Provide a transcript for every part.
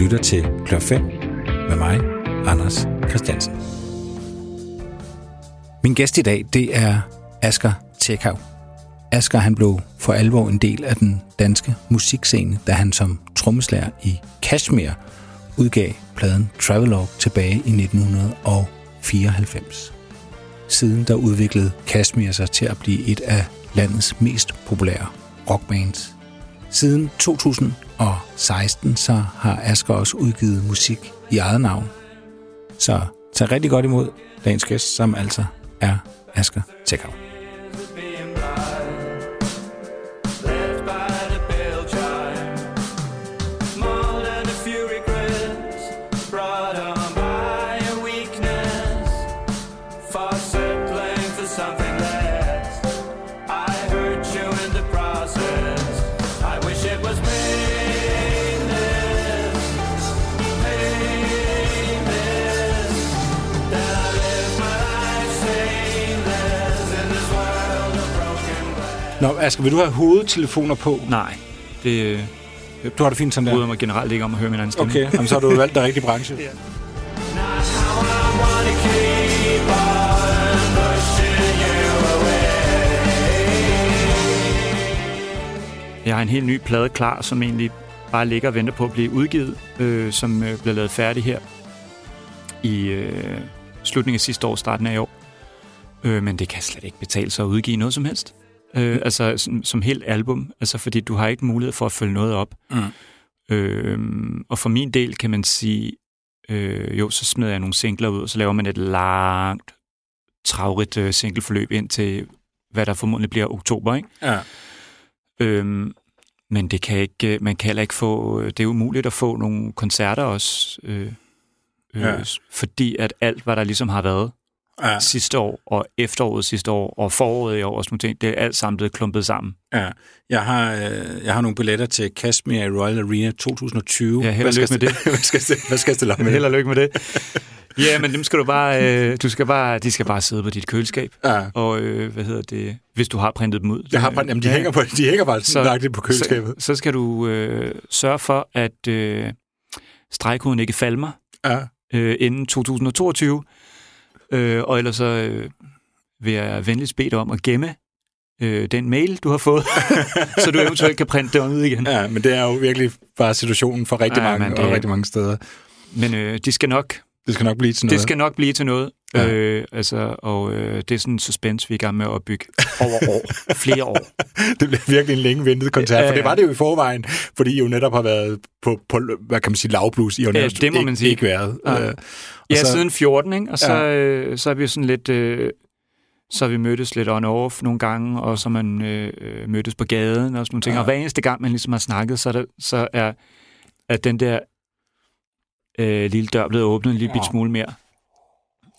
lytter til Klør 5 med mig, Anders Christiansen. Min gæst i dag, det er Asger Tjekhav. Asger han blev for alvor en del af den danske musikscene, da han som trommeslager i Kashmir udgav pladen Travelogue tilbage i 1994. Siden der udviklede Kashmir sig til at blive et af landets mest populære rockbands. Siden 2016 så har Asger også udgivet musik i eget navn. Så tag rigtig godt imod dagens gæst, som altså er Asger Tjekhav. Nå, Asger, vil du have hovedtelefoner på? Nej, det Du har det fint sådan der? bryder mig generelt ikke om at høre min egen stemme. Okay, jamen, så har du valgt den rigtige branche. ja. Jeg har en helt ny plade klar, som egentlig bare ligger og venter på at blive udgivet, øh, som øh, bliver lavet færdig her i øh, slutningen af sidste år, starten af i år. Øh, men det kan slet ikke betale sig at udgive noget som helst. Øh, altså som, som helt album, altså fordi du har ikke mulighed for at følge noget op. Mm. Øh, og for min del kan man sige, øh, jo, så smider jeg nogle singler ud, og så laver man et langt, travrigt øh, singleforløb ind til, hvad der formodentlig bliver oktober, ikke? Ja. Øhm, men det kan ikke, man kan heller ikke få, det er umuligt at få nogle koncerter også, øh, øh, Ja. fordi at alt, hvad der ligesom har været Ja. sidste år, og efteråret sidste år, og foråret i år, og sådan nogle ting, det er alt sammen blevet klumpet sammen. ja. Jeg, har, øh, jeg har nogle billetter til Kashmir i Royal Arena 2020. Ja, held og lykke med jeg- hvad skal, hvad skal jeg stille op med Held det? og lykke med det. ja, men dem skal du bare, øh, du skal bare, de skal bare sidde på dit køleskab, Ja. og øh, hvad hedder det, hvis du har printet dem ud. Jeg har, jamen, de, Ja. hænger på, de hænger bare Så- på køleskabet. Så, så skal du øh, sørge for, at øh, stregkoden ikke falmer, Ja. øh, inden 2022. Øh, og ellers så øh, vil jeg venligst bede dig om at gemme øh, den mail, du har fået, så du eventuelt kan printe det ud igen. ja, men det er jo virkelig bare situationen for rigtig Ja, mange og det- rigtig mange steder. Men øh, de skal nok, Det skal nok blive til noget. det skal nok blive til noget. Ja. Øh, altså, og øh, det er sådan en suspense, vi er i gang med at opbygge over år, flere år. det bliver virkelig en længe ventet koncert, Ja, for det var det jo i forvejen, fordi I jo netop har været på, på hvad kan man sige, lavblus. I har Ja, det må ikke, man sige. ikke været. Ja. Øh, Ja, så- siden 14, ikke? Og så, Ja. øh, så er vi sådan lidt... Øh, så vi mødtes lidt on-off nogle gange, og så man øh, øh, mødtes på gaden og sådan nogle ting. Ja. Og hver eneste gang, man ligesom har snakket, så er, der, så er, er den der øh, lille dør blevet åbnet en lille ja. smule mere.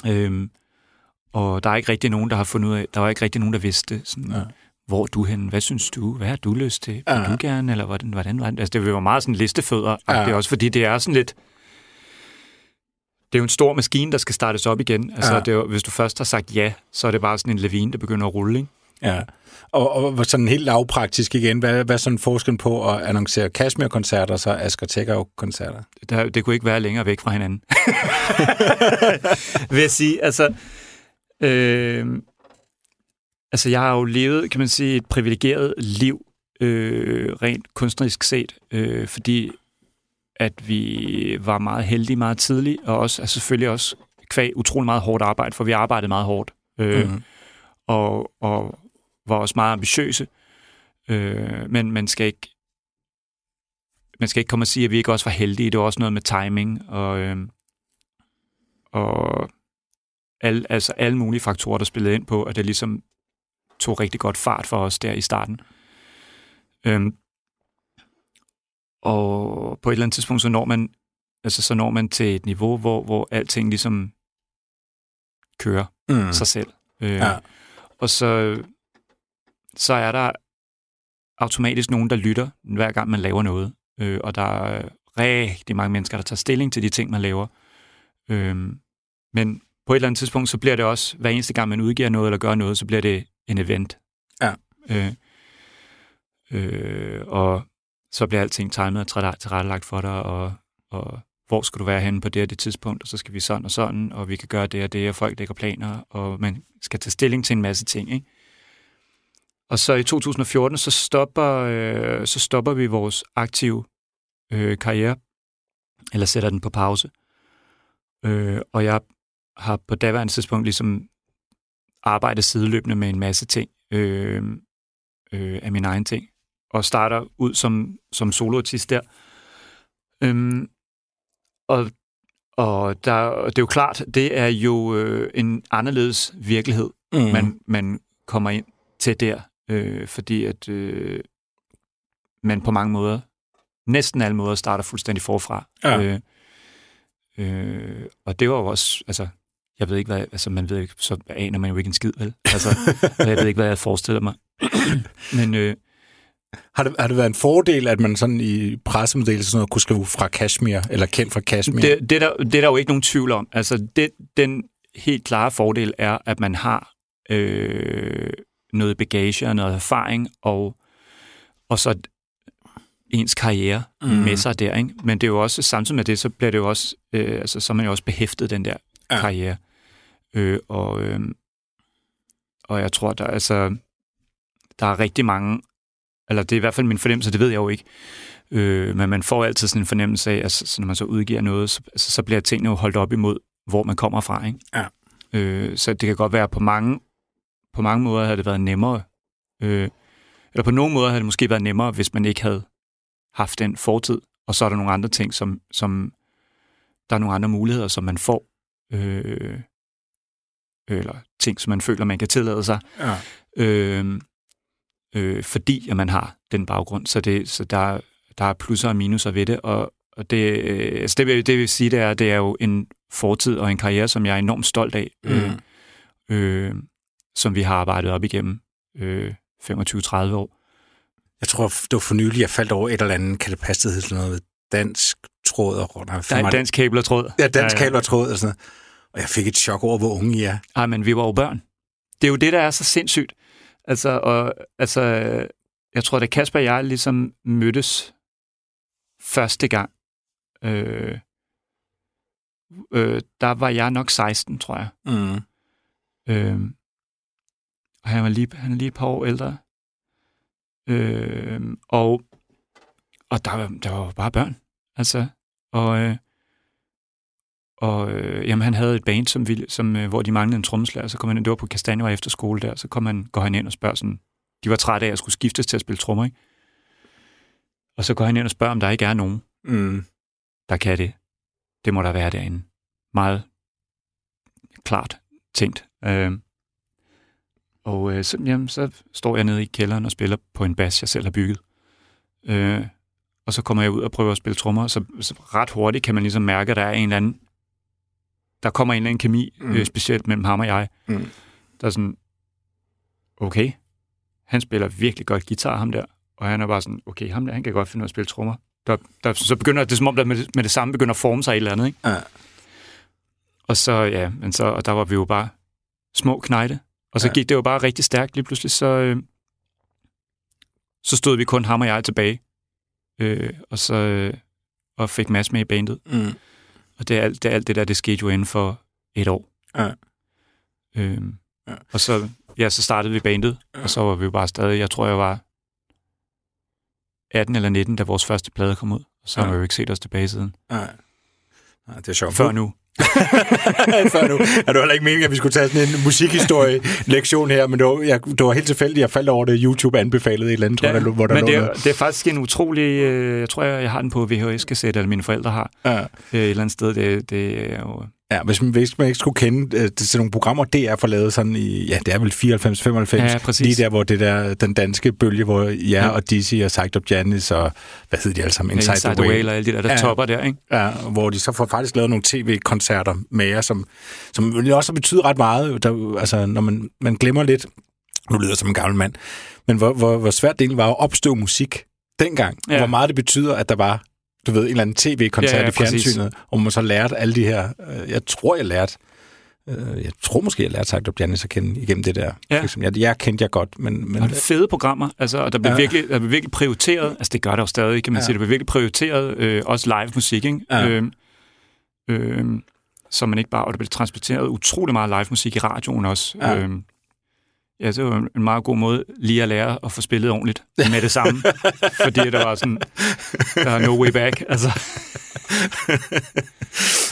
Øhm, og der er ikke rigtig nogen, der har fundet ud af, der var ikke rigtig nogen, der vidste, sådan, Ja. hvor er du henne, hvad synes du, hvad har du lyst til, vil Ja. du gerne, eller hvordan, hvordan var det? Altså, det var meget sådan listefødder, Ja. ja. også fordi det er sådan lidt, det er jo en stor maskine, der skal startes op igen. Altså, Ja. ja. det er jo, hvis du først har sagt ja, så er det bare sådan en lavine, der begynder at rulle, ikke? Ja. Og, og sådan helt lavpraktisk igen, hvad, hvad er sådan forskellen på at annoncere Kashmir-koncerter og så Asger Tjekhav-koncerter? Der, det kunne ikke være længere væk fra hinanden. Vil jeg sige, altså... Øh, altså, jeg har jo levet, kan man sige, et privilegeret liv, øh, rent kunstnerisk set, øh, fordi at vi var meget heldige meget tidligt, og også, altså selvfølgelig også kvæg utrolig meget hårdt arbejde, for vi arbejdede meget hårdt, øh, Mhm. mm. og, og var også meget ambitiøse. Øh, men man skal ikke man skal ikke komme og sige, at vi ikke også var heldige. Det var også noget med timing og, øh, og alle, altså alle mulige faktorer, der spillede ind på, at det ligesom tog rigtig godt fart for os der i starten. Øhm, og på et eller andet tidspunkt, så når man, altså, så når man til et niveau, hvor, hvor alting ligesom kører mm. sig selv. Øh, Ja. Og så, så er der automatisk nogen, der lytter, hver gang man laver noget. Øh, og der er rigtig mange mennesker, der tager stilling til de ting, man laver. Øh, men på et eller andet tidspunkt, så bliver det også, hver eneste gang man udgiver noget eller gør noget, så bliver det en event. Ja. Øh, øh, og så bliver alting timet og tilrettelagt for dig, og, og hvor skal du være henne på det og det tidspunkt, og så skal vi sådan og sådan, og vi kan gøre det og det, og folk lægger planer, og man skal tage stilling til en masse ting, ikke? Og så i 2014, så stopper, øh, så stopper vi vores aktive øh, karriere, eller sætter den på pause. Øh, og jeg har på daværende tidspunkt ligesom arbejdet sideløbende med en masse ting, øh, øh, af min egen ting, og starter ud som, som soloartist der. Øhm, og og der, det er jo klart, det er jo øh, en anderledes virkelighed, mm. man, man kommer ind til der, øh, fordi at øh, man på mange måder, næsten alle måder, starter fuldstændig forfra. Ja. Øh, øh, og det var jo også, altså, jeg ved ikke, hvad, altså man ved ikke, så aner man jo ikke en skid, vel? Altså, jeg ved ikke, hvad jeg forestiller mig. Men, øh, har det, har det været en fordel, at man sådan i pressemeddelelsen sådan noget, kunne skrive fra Kashmir, eller kendt fra Kashmir? Det, det, der, det er der jo ikke nogen tvivl om. Altså, det, den helt klare fordel er, at man har øh, noget bagage og noget erfaring, og, og så ens karriere mm. med sig der. Ikke? Men det er jo også, samtidig med det, så bliver det jo også, øh, altså, så er man jo også behæftet den der ja. karriere. Øh, og, øh, og jeg tror, der, altså, der er rigtig mange eller det er i hvert fald min fornemmelse, det ved jeg jo ikke. Øh, men man får altid sådan en fornemmelse af, at så, når man så udgiver noget, så, altså, så bliver tingene jo holdt op imod, hvor man kommer fra. Ikke? Ja. Øh, så det kan godt være, på mange, på mange måder havde det været nemmere. Øh, eller på nogle måder havde det måske været nemmere, hvis man ikke havde haft den fortid. Og så er der nogle andre ting, som, som der er nogle andre muligheder, som man får. Øh, eller ting, som man føler, man kan tillade sig. Ja. Øh, øh, fordi at man har den baggrund. Så, det, så der, der er plusser og minuser ved det, og, og det, øh, altså det, vil, det vil sige, det er, det er jo en fortid og en karriere, som jeg er enormt stolt af, mm. øh, øh, som vi har arbejdet op igennem øh, 25-30 år. Jeg tror, det var for nylig, jeg faldt over et eller andet, kan det passe, det hedder noget dansk tråd? Og, nej, dansk kabel og tråd. Ja, dansk kabel og tråd og sådan noget. Og jeg fik et chok over, hvor unge I er. Ej, men vi var jo børn. Det er jo det, der er så sindssygt. Altså, og, altså, jeg tror, da Kasper og jeg ligesom mødtes første gang, øh, øh, der var jeg nok 16, tror jeg. Mm. Øh, og han var lige, han er lige et par år ældre. Øh, og og der, var, der var bare børn. Altså, og, øh, og øh, jamen, han havde et band, som, vi, som, øh, hvor de manglede en trommeslager. Så kom han ind, det var på Castanio efter skole der. Så kom han, går han ind og spørger sådan, de var trætte af at skulle skiftes til at spille trommer, ikke? Og så går han ind og spørger, om der ikke er nogen, mm. der kan det. Det må der være derinde. Meget klart tænkt. Øh, og øh, så, jamen, så står jeg nede i kælderen og spiller på en bas, jeg selv har bygget. Øh, og så kommer jeg ud og prøver at spille trommer, så, så ret hurtigt kan man ligesom mærke, at der er en eller anden der kommer en eller anden kemi, mm. øh, specielt mellem ham og jeg. Mm. Der er sådan, okay, han spiller virkelig godt guitar, ham der. Og han er bare sådan, okay, ham der, han kan godt finde ud af at spille trommer. Der, der, så begynder det som om, der med, med det samme begynder at forme sig et eller andet, ikke? Ja. Og så, ja, men så, og der var vi jo bare små knejte. Og så ja. gik det jo bare rigtig stærkt. Lige pludselig så, øh, så stod vi kun ham og jeg tilbage. Øh, og så øh, og fik Mads med i bandet. Mm. Og det er alt det, alt det der, det skete jo inden for et år. Ja. Øhm, ja. Og så, ja, så startede vi bandet, ja. og så var vi jo bare stadig, jeg tror, jeg var 18 eller 19, da vores første plade kom ud. Og så ja. har vi jo ikke set os tilbage siden. Ja. Ja, det er sjovt. Før nu. Før nu. Er du heller ikke meningen, at vi skulle tage sådan en musikhistorie-lektion her, men det var, jeg, det var helt tilfældigt, jeg faldt over det. YouTube anbefalede et eller andet, ja, tror jeg, hvor der men det er, det er faktisk en utrolig... Øh, jeg tror, jeg, jeg har den på VHS-kassette, eller mine forældre har. Ja. Øh, et eller andet sted. Det, det er jo Ja, hvis man, hvis man ikke skulle kende øh, sådan nogle programmer, det er forladet sådan i, ja, det er vel 94-95, ja, lige der, hvor det der, den danske bølge, hvor jeg ja, og Dizzy og Psyched Up Janis og, hvad hedder de alle sammen, Inside, Inside the, Whale og alle de der, der ja, topper der, ikke? Ja, hvor de så får faktisk lavet nogle tv-koncerter med jer, som, som også betyder ret meget, der, altså når man, man glemmer lidt, nu lyder jeg som en gammel mand, men hvor, hvor, hvor svært det egentlig var at opstå musik dengang, ja. hvor meget det betyder, at der var du ved, en eller anden tv-koncert ja, ja, i fjernsynet, og man så lærte alle de her, øh, jeg tror, jeg lærte Øh, jeg tror måske, jeg lærte sagt op Janis at kende igennem det der. Ja. Eksempel. Jeg, jeg kendte jeg godt, men... men Og fede programmer, altså, og der bliver, Ja. virkelig, der bliver virkelig prioriteret, altså det gør der jo stadig, kan man Ja. sige, der bliver virkelig prioriteret øh, også live musik, ikke? Ja. Øhm, øhm, så man ikke bare, og der bliver transporteret utrolig meget live musik i radioen også. Ja. Øhm, ja, det var en meget god måde lige at lære at få spillet ordentligt med det samme, fordi der var sådan, der er no way back, altså.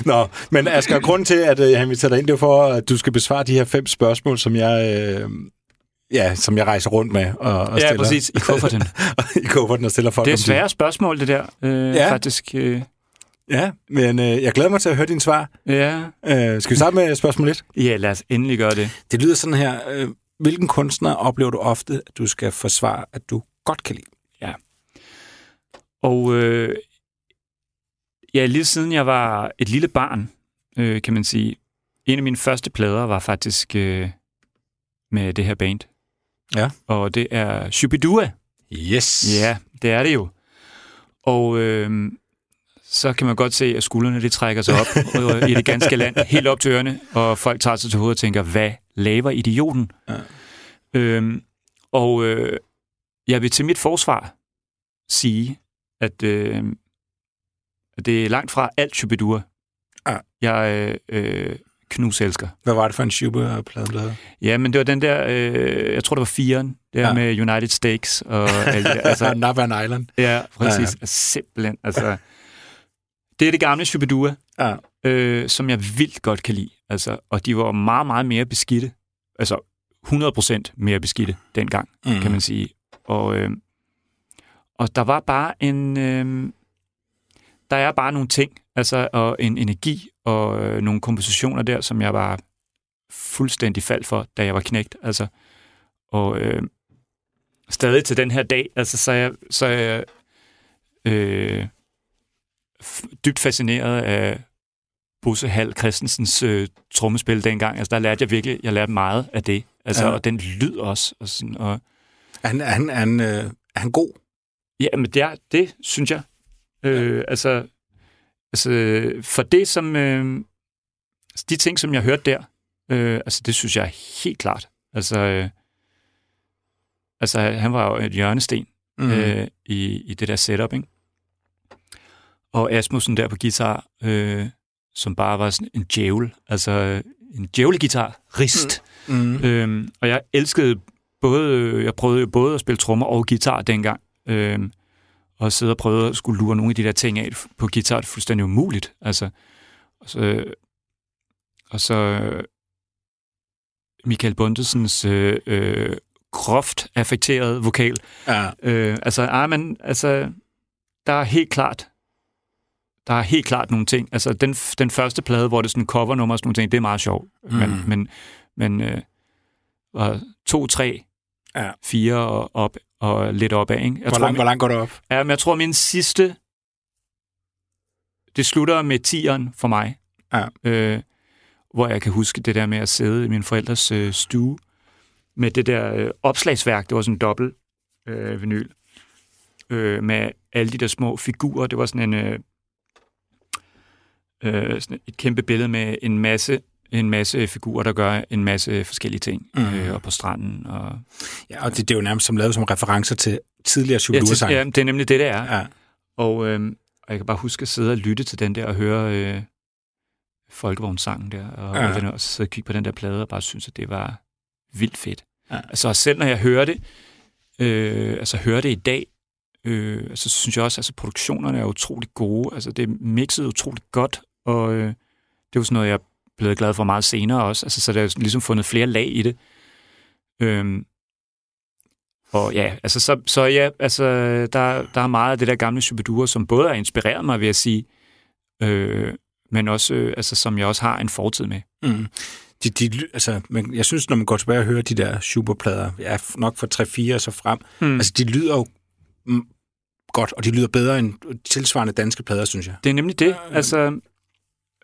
Nå, men Asger, grunden til, at øh, jeg inviterer dig ind, det er for, at du skal besvare de her fem spørgsmål, som jeg, øh, ja, som jeg rejser rundt med og, og Ja, stiller. præcis, i kufferten. I kufferten og stiller folk Det er svære spørgsmål, det der, øh, Ja. faktisk. Øh, det. Ja, men øh, jeg glæder mig til at høre dine svar. ja. Øh, skal vi starte med spørgsmål 1? ja, lad os endelig gøre det. Det lyder sådan her. Øh, hvilken kunstner oplever du ofte, at du skal forsvare, at du godt kan lide? Og øh, ja, lige siden jeg var et lille barn, øh, kan man sige, en af mine første plader var faktisk øh, med det her band. Ja. Og det er Shubidua. Yes. Ja, det er det jo. Og øh, så kan man godt se, at skuldrene de trækker sig op øh, i det ganske land, helt op til ørerne, og folk tager sig til hovedet og tænker, hvad laver idioten? Ja. Øhm, og øh, jeg vil til mit forsvar sige, at, øh, at det er langt fra alt Shubidua. Ja. Jeg øh, knuselsker. Hvad var det for en Schubert-plade, du havde? Ja, men det var den der, øh, jeg tror det var firen, der Ja. med United Stakes og. Altså, Navan Island. Ja, præcis. Ja, ja. Simpelthen. Altså, det er det gamle Shubidua, Ja. øh, som jeg vildt godt kan lide. Altså, og de var meget, meget mere beskidte. Altså, 100% mere beskidte dengang, Mm. kan man sige. Og, øh, og der var bare en... Øh, der er bare nogle ting, altså, og en energi og øh, nogle kompositioner der, som jeg var fuldstændig faldt for, da jeg var knægt. Altså, og øh, stadig til den her dag, altså, så er jeg, så er jeg øh, dybt fascineret af Bosse Hal Christensens øh, trommespil dengang. Altså, der lærte jeg virkelig, jeg lærte meget af det. Altså, Ja. ja. og den lyd også. Og sådan, og, Er han, han, han, øh, er han god? ja, men det, er, det synes jeg. Øh, altså, altså, for det som... Øh, de ting, som jeg hørte der, øh, altså, det synes jeg er helt klart. Altså, øh, altså han var jo et hjørnesten mm. øh, i, i det der setup, ikke? Og Asmussen der på guitar, øh, som bare var sådan en djævel, altså øh, en djævlegitar, rist. Mm. Mm. Øhm, og jeg elskede både, jeg prøvede jo både at spille trommer og guitar dengang, øhm, og sidde og prøve at skulle lure nogle af de der ting af på guitar, det er fuldstændig umuligt, altså. Og så, og så øh, Michael Bundesens øh, øh, groft affekteret vokal, Ja. Øh, altså, ej, men, altså, der er helt klart, der er helt klart nogle ting. Altså, den, den første plade, hvor det sådan covernummer og sådan nogle ting, det er meget sjovt. Mm. Men, men, men øh, og to, tre, Ja. fire og op og lidt opad, ikke? Jeg Hvor, tror, langt, min, hvor langt går det op? ja, men jeg tror, min sidste, det slutter med tieren for mig. Ja. Øh, hvor jeg kan huske det der med at sidde i min forældres øh, stue med det der øh, opslagsværk, det var sådan en dobbelt øh, vinyl, øh, med alle de der små figurer. Det var sådan en øh, øh, sådan et kæmpe billede med en masse en masse figurer, der gør en masse forskellige ting. Mhm. Mm. Øh, og på stranden. Og... Ja, og det, det er jo nærmest som lavet som referencer til tidligere Ja, Shubidua til, sang ja, det er nemlig det, det er. ja. Og, øh, og jeg kan bare huske at sidde og lytte til den der og høre øh, folkevognssangen der, og, Ja. ja. og, den, og sidde og kigge på den der plade og bare synes, at det var vildt fedt. Ja. Altså selv når jeg hører det, øh, altså hører det i dag, øh, så synes jeg også, at altså, produktionerne er utrolig gode. Altså det er mixet utroligt godt, og øh, det er jo sådan noget, jeg er blevet glad for meget senere også. Altså, så der er ligesom fundet flere lag i det. Øhm, og ja, altså, så, så ja, altså, der, der er meget af det der gamle Shubidua, som både har inspireret mig, vil jeg sige, øh, men også, øh, altså, som jeg også har en fortid med. Mm. De, de, altså, men jeg synes, når man går tilbage og hører de der Schubert-plader, ja, nok fra 3-4 og så frem, Hmm. altså de lyder jo mm, godt, og de lyder bedre end tilsvarende danske plader, synes jeg. Det er nemlig det. Altså,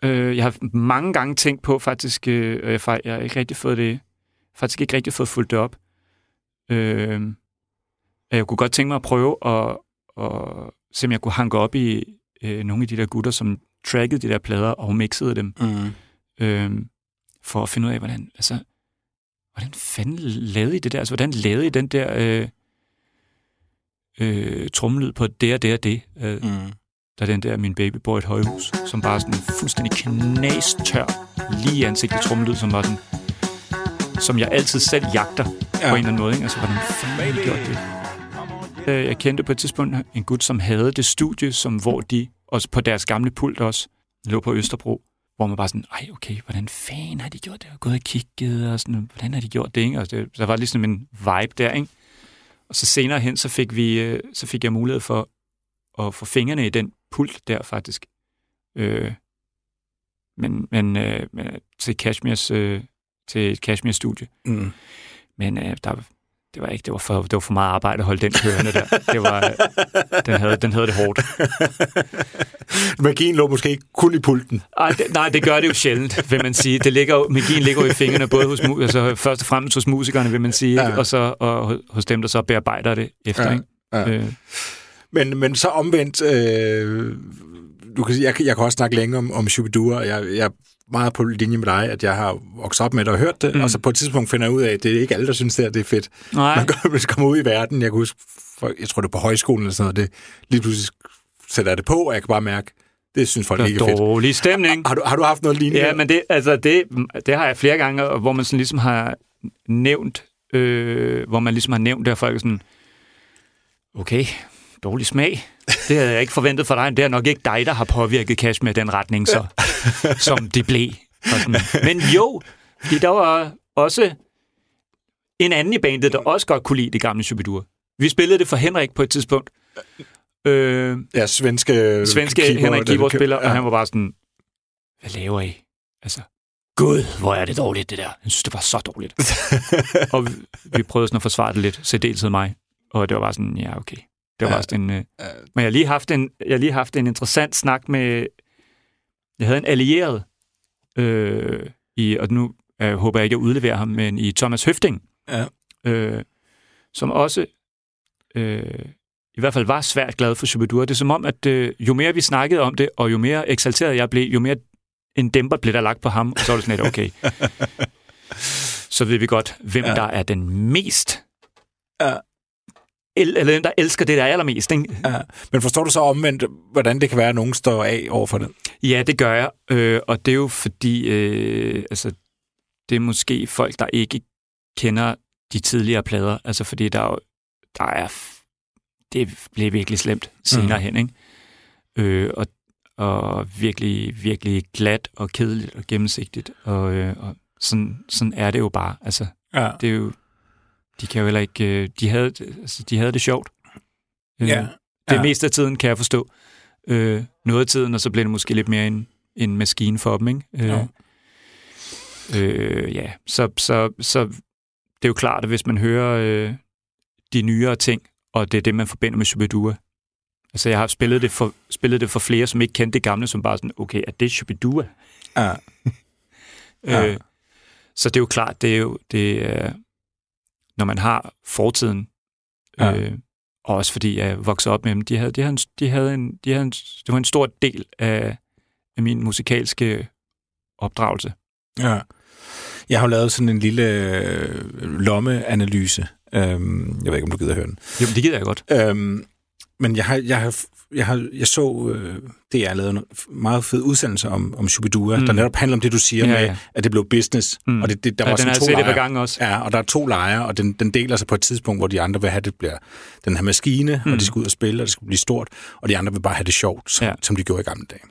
øh, jeg har mange gange tænkt på faktisk, øh, jeg, jeg har ikke rigtig fået det, faktisk ikke rigtig fået fulgt det op. Øh, at jeg kunne godt tænke mig at prøve at, at se, om jeg kunne hanke op i øh, nogle af de der gutter, som trackede de der plader og mixede dem. Mm. Øh, for at finde ud af, hvordan, altså, hvordan fanden lavede I det der? Altså, hvordan lavede I den der øh, øh, trummelyd på det og det og det? Øh, mm. Der er den der Min Baby Bor et højhus, som bare sådan fuldstændig knastør, lige i ansigtet trummelyd, som var sådan, som jeg altid selv jagter ja. på en eller anden måde. Ikke? Altså, hvordan fanden har de gjort det? Øh, jeg kendte på et tidspunkt en gut, som havde det studie, som, hvor de, også på deres gamle pult også, lå på Østerbro, hvor man bare sådan, ej, okay, hvordan fanden har de gjort det? Og gået og kigget, og sådan, hvordan har de gjort det? Ikke? Og det, der var ligesom en vibe der, ikke? Og så senere hen, så fik, vi, øh, så fik jeg mulighed for at få fingrene i den pult der, faktisk. Øh, men, men øh, til Kashmirs, øh, til et Kashmir-studie. Mm. Men øh, der, det var ikke, det var for, det var for meget arbejde at holde den kørende der. Det var, den, havde, den havde det hårdt. Magien lå måske ikke kun i pulten. Ej, det, nej, det gør det jo sjældent, vil man sige. Det ligger, magien ligger jo i fingrene, både hos, altså først og fremmest hos musikerne, vil man sige, ja. og så og hos dem, der så bearbejder det efter. Ja. Ikke? Ja. Øh. Men, men så omvendt, øh, du kan, jeg, jeg kan også snakke længe om, om Shubidua, og jeg, jeg meget på linje med dig, at jeg har vokset op med det og hørt det, mm. og så på et tidspunkt finder jeg ud af, at det er ikke alle, der synes, det, er, det er fedt. Nej. Man går, kommer ud i verden, jeg kan huske, for, jeg tror det er på højskolen eller sådan noget, det, lige pludselig sætter jeg det på, og jeg kan bare mærke, det synes folk ikke er fedt. Dårlig stemning. Har, har, du, har du haft noget lignende? Ja, men det, altså det, det har jeg flere gange, hvor man sådan ligesom har nævnt, øh, hvor man ligesom har nævnt, der folk sådan, okay, dårlig smag. Det havde jeg ikke forventet for dig. Det er nok ikke dig, der har påvirket Cash med den retning, så, som det blev. Men jo, fordi der var også en anden i bandet, der også godt kunne lide det gamle Subidur. Vi spillede det for Henrik på et tidspunkt. Øh, ja, svenske, svenske keyboard, Henrik keyboardspiller, ja. og han var bare sådan, hvad laver I? Altså, Gud, hvor er det dårligt, det der. Jeg synes, det var så dårligt. og vi, vi prøvede sådan at forsvare det lidt, så dels mig. Og det var bare sådan, ja, okay. Det var ja, også en... Øh, ja. Men jeg har lige haft en, jeg har lige haft en interessant snak med... Jeg havde en allieret øh, i, og nu øh, håber jeg ikke at udlevere ham, men i Thomas Høfting, ja. øh, som også øh, i hvert fald var svært glad for Superdur. Det er som om, at øh, jo mere vi snakkede om det, og jo mere eksalteret jeg blev, jo mere en dæmper blev der lagt på ham, og så var det sådan lidt, okay, så ved vi godt, hvem ja. der er den mest ja el, eller den, der elsker det, der er allermest. Ikke? Ja. Men forstår du så omvendt, hvordan det kan være, at nogen står af over for det? Ja, det gør jeg. Øh, og det er jo fordi, øh, altså, det er måske folk, der ikke kender de tidligere plader. Altså, fordi der er, der er det blev virkelig slemt senere mm. hen, ikke? Øh, og, og virkelig, virkelig glat og kedeligt og gennemsigtigt. Og, øh, og sådan, sådan er det jo bare. Altså, ja. det er jo de kan jo heller ikke... Øh, de havde, altså, de havde det sjovt. Øh, ja. Det ja. meste af tiden kan jeg forstå. Øh, noget af tiden, og så blev det måske lidt mere en, en maskine for dem, ikke? Øh, ja. Øh, ja, så, så, så det er jo klart, at hvis man hører øh, de nyere ting, og det er det, man forbinder med Shubidua. Altså, jeg har spillet det for, spillet det for flere, som ikke kendte det gamle, som bare sådan, okay, er det Shubidua? Ja. ja. Øh, så det er jo klart, det er jo, det er, når man har fortiden. Ja. Øh, og også fordi jeg voksede op med dem. De havde, de havde, en, de havde, en, de havde en, det var en stor del af, af min musikalske opdragelse. Ja. Jeg har lavet sådan en lille øh, lommeanalyse. Øhm, jeg ved ikke, om du gider høre den. Jo, det gider jeg godt. Øhm, men jeg har, jeg har jeg, har, jeg så, øh, det jeg lavede en meget fed udsendelse om, om Shubidua, mm. der netop handler om det, du siger ja, ja. med, at det blev business. Mm. Og det, det, der ja, var den to lejre. gang også. Ja, og der er to lejre, og den, den deler sig på et tidspunkt, hvor de andre vil have, det bliver den her maskine, mm. og de skal ud og spille, og det skal blive stort, og de andre vil bare have det sjovt, som, ja. som de gjorde i gamle dage.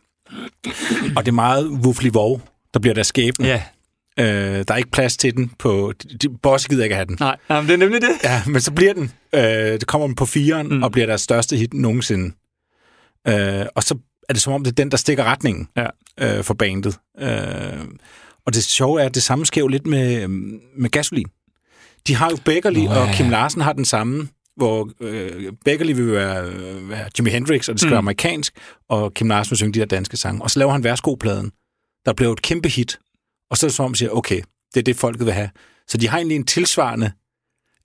Og det er meget wuffly vov der bliver der skæbne. Ja. Øh, der er ikke plads til den på... De, boss gider ikke have den. Nej, jamen, det er nemlig det. Ja, men så bliver den. Øh, det kommer den på firen, mm. og bliver deres største hit nogensinde. Øh, og så er det som om, det er den, der stikker retningen ja. øh, for bandet. Øh, og det sjove er, at det samme sker jo lidt med, med gasolin. De har jo Beckerly, oh, ja. og Kim Larsen har den samme, hvor øh, Beckerly vil være, være Jimi Hendrix, og det skal mm. være amerikansk, og Kim Larsen vil synge de der danske sange. Og så laver han Værsgo-pladen, der blev et kæmpe hit. Og så er det som om, man siger, okay, det er det, folket vil have. Så de har egentlig en tilsvarende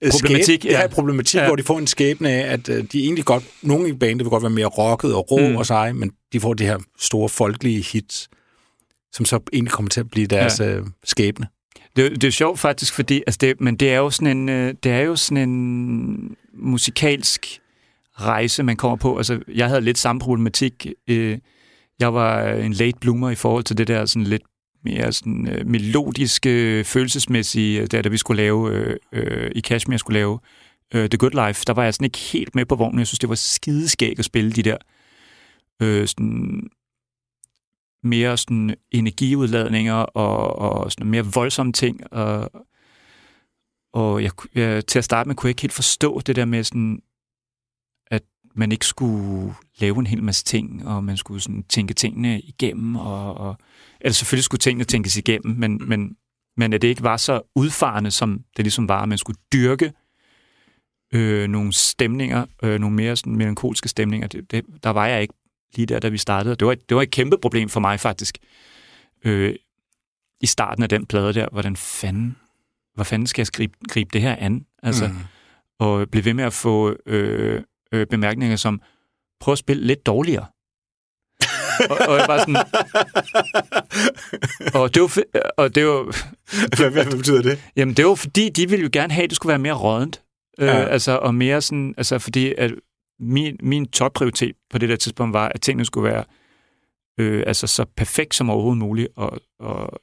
problematik, skæb, ja. ja, problematik ja. hvor de får en skæbne af, at uh, de egentlig godt, nogle i bandet vil godt være mere rocket og rå mm. og seje, men de får de her store folkelige hits. som så egentlig kommer til at blive deres ja. øh, skæbne. Det, det er sjovt faktisk, fordi, altså det, men det er jo sådan en, øh, det er jo sådan en musikalsk rejse, man kommer på. Altså, jeg havde lidt samme problematik. Øh, jeg var en late bloomer i forhold til det der sådan lidt mere sådan, øh, melodiske, følelsesmæssige, øh, der da vi skulle lave, øh, øh, i Kashmir skulle lave øh, The Good Life, der var jeg sådan ikke helt med på vognen. Jeg synes, det var skideskæg at spille de der øh, sådan, mere sådan energiudladninger og, og sådan mere voldsomme ting. Og, og jeg, jeg, øh, til at starte med kunne jeg ikke helt forstå det der med sådan, man ikke skulle lave en hel masse ting, og man skulle sådan tænke tingene igennem, og, og eller selvfølgelig skulle tingene tænkes igennem, men, men, men at det ikke var så udfarende, som det ligesom var, at man skulle dyrke øh, nogle stemninger, øh, nogle mere sådan melankolske stemninger. Det, det, der var jeg ikke lige der, da vi startede. Det var, det var et kæmpe problem for mig faktisk. Øh, I starten af den plade der, hvordan fanden, hvor fanden skal jeg gribe, gribe det her an? Altså, mm. Og blive ved med at få øh, øh, bemærkninger som, prøv at spille lidt dårligere. og, og jeg var sådan... og det var... Og det var hvad, hvad betyder det? Jamen, det var fordi, de ville jo gerne have, at det skulle være mere rådent. Øh, ja. Øh, altså, og mere sådan... Altså, fordi at min, min topprioritet på det der tidspunkt var, at tingene skulle være øh, altså så perfekt som overhovedet muligt, og, og,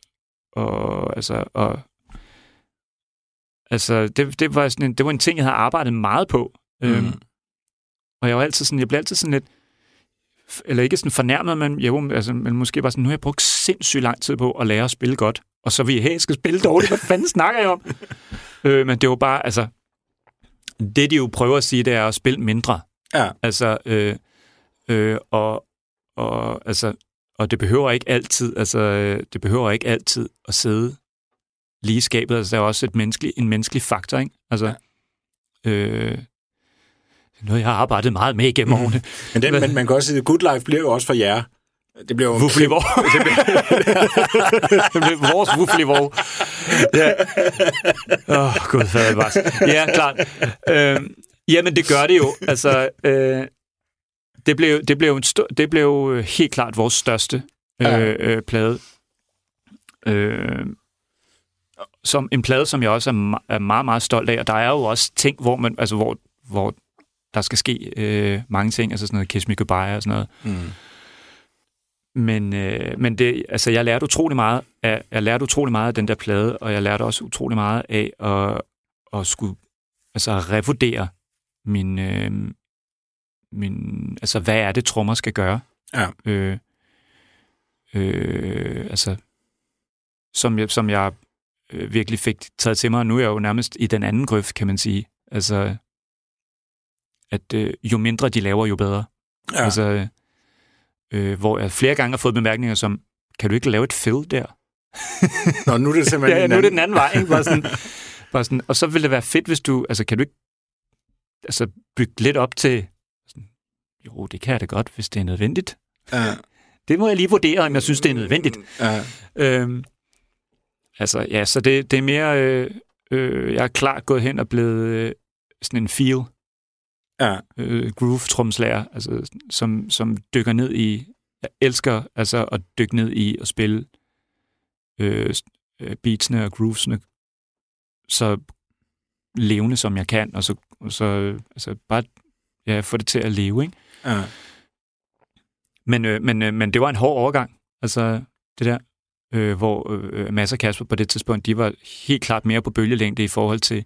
og altså, og, altså det, det, var sådan en, det var en ting, jeg havde arbejdet meget på. Mm. Og jeg var altid sådan, jeg blev altid sådan lidt, eller ikke sådan fornærmet, men, jo, altså, men måske bare sådan, nu har jeg brugt sindssygt lang tid på at lære at spille godt, og så vil jeg, hey, jeg skal spille dårligt, hvad fanden snakker jeg om? øh, men det var bare, altså, det de jo prøver at sige, det er at spille mindre. Ja. Altså, øh, øh, og, og, altså, og det behøver ikke altid, altså, det behøver ikke altid at sidde lige i skabet. Altså, der er også et menneskelig, en menneskelig faktor, ikke? Altså, ja. øh, noget, jeg har arbejdet meget med igennem mm. årene. Men, den, men man kan også sige, at Good Life bliver jo også for jer. Det bliver jo... Wufflivor. det, bliver... det bliver vores Wufflivor. Ja. Åh, oh, gud, hvad var Ja, klart. Øhm, Jamen, det gør det jo. Altså, øh, det, blev, det, blev en st- det blev helt klart vores største øh, øh, plade. Øh, som en plade, som jeg også er, er meget, meget stolt af. Og der er jo også ting, hvor, man, altså, hvor, hvor der skal ske øh, mange ting, altså sådan noget Kiss Me Goodbye og sådan noget. Mm. Men, øh, men det, altså, jeg lærte utrolig meget af, jeg lærte utrolig meget af den der plade, og jeg lærte også utrolig meget af at, at skulle altså, revurdere min, øh, min, altså hvad er det, trommer skal gøre? Ja. Øh, øh, altså, som jeg, som jeg øh, virkelig fik taget til mig. Nu er jeg jo nærmest i den anden grøft, kan man sige. Altså, at øh, jo mindre de laver, jo bedre. Ja. Altså, øh, hvor jeg flere gange har fået bemærkninger som, kan du ikke lave et fill der? Nå, nu er det simpelthen ja, nu er det den anden vej. Ikke? Bare sådan, bare sådan, og så ville det være fedt, hvis du, altså kan du ikke altså, bygge lidt op til, sådan, jo, det kan jeg da godt, hvis det er nødvendigt. Ja. Det må jeg lige vurdere, om jeg synes, det er nødvendigt. Ja. Øhm, altså, ja, så det, det er mere, øh, øh, jeg er klart gået hen og blevet øh, sådan en feel ja. øh, groove-tromslager, altså, som, som dykker ned i, jeg elsker altså at dykke ned i at spille øh, øh beatsene og groovesene så levende, som jeg kan, og så, og så altså bare ja, få det til at leve, ikke? Ja. Men, øh, men, øh, men det var en hård overgang, altså det der, øh, hvor øh, Mads og Kasper på det tidspunkt, de var helt klart mere på bølgelængde i forhold til,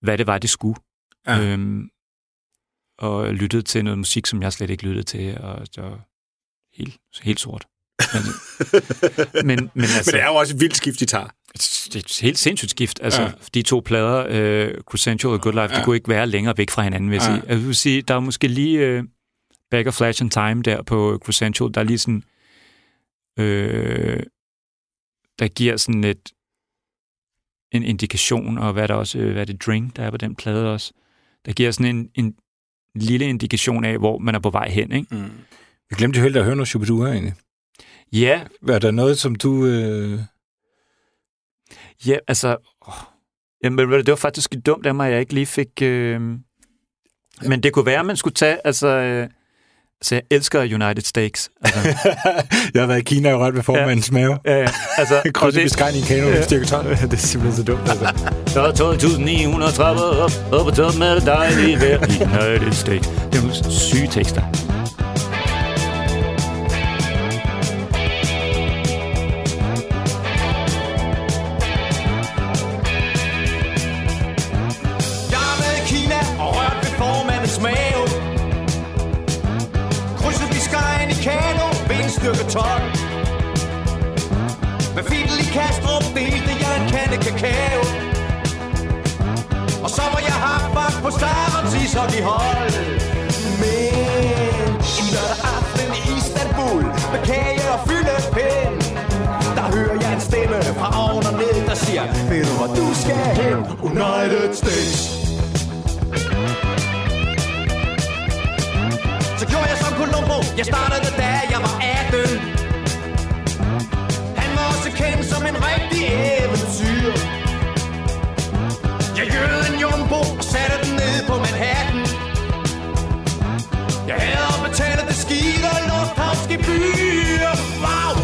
hvad det var, de skulle. Ja. Øhm, og lyttede til noget musik, som jeg slet ikke lyttede til, og det var helt, helt sort. Men, men, men, altså, men det er jo også et vildt skift, de tager. Det er et helt sindssygt skift. Altså, ja. de to plader, uh, Crescendo og Good Life, ja. de kunne ikke være længere væk fra hinanden, vil jeg ja. sige. Jeg vil sige, der er måske lige uh, Back of Flash and Time der på Crescendo, der er lige sådan... Uh, der giver sådan et en indikation, og hvad der også, hvad er det Drink, der er på den plade også, der giver sådan en, en lille indikation af, hvor man er på vej hen, ikke? Mm. Vi glemte helt at høre noget Shubidua egentlig. Ja. Er der noget, som du... Øh... Ja, altså... Åh. Jamen, det var faktisk dumt af mig, at jeg ikke lige fik... Øh... Men det kunne være, at man skulle tage... Altså, øh... Så jeg elsker United States. Altså, Jeg har været i Kina og rørt ved formandens mave. ja, ja. Altså, Krydset beskrejen i en kano i styrke 12. det er simpelthen så dumt. Altså. Der er 12.930 op, op på toppen af det dejlige vejr United States. Det er nogle syge tekster. Starens hold Men en lørdag aften i Istanbul med kage og fyldepind. Der hører jeg en stemme fra oven og ned, der siger Ved du hvor du skal hen? United States Så gjorde jeg som Columbo Jeg startede da jeg var 18 Han var også kendt som en rigtig lufthavnske byer Wow,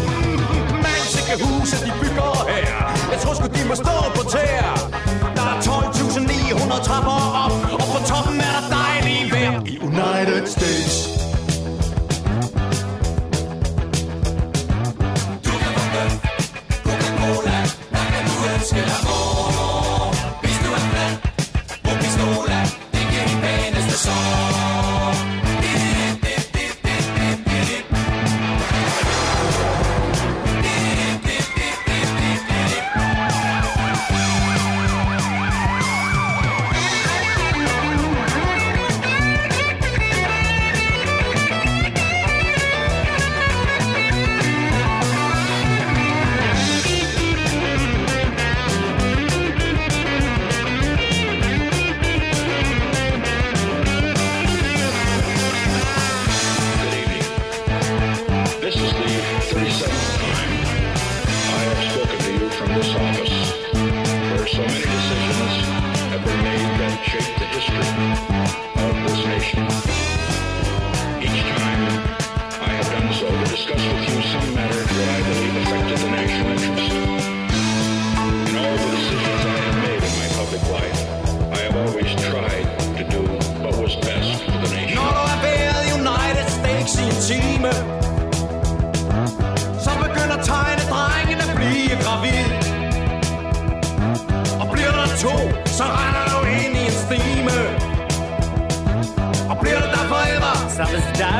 man sikke huse de bygger her. Jeg tror sgu de må stå på tæer.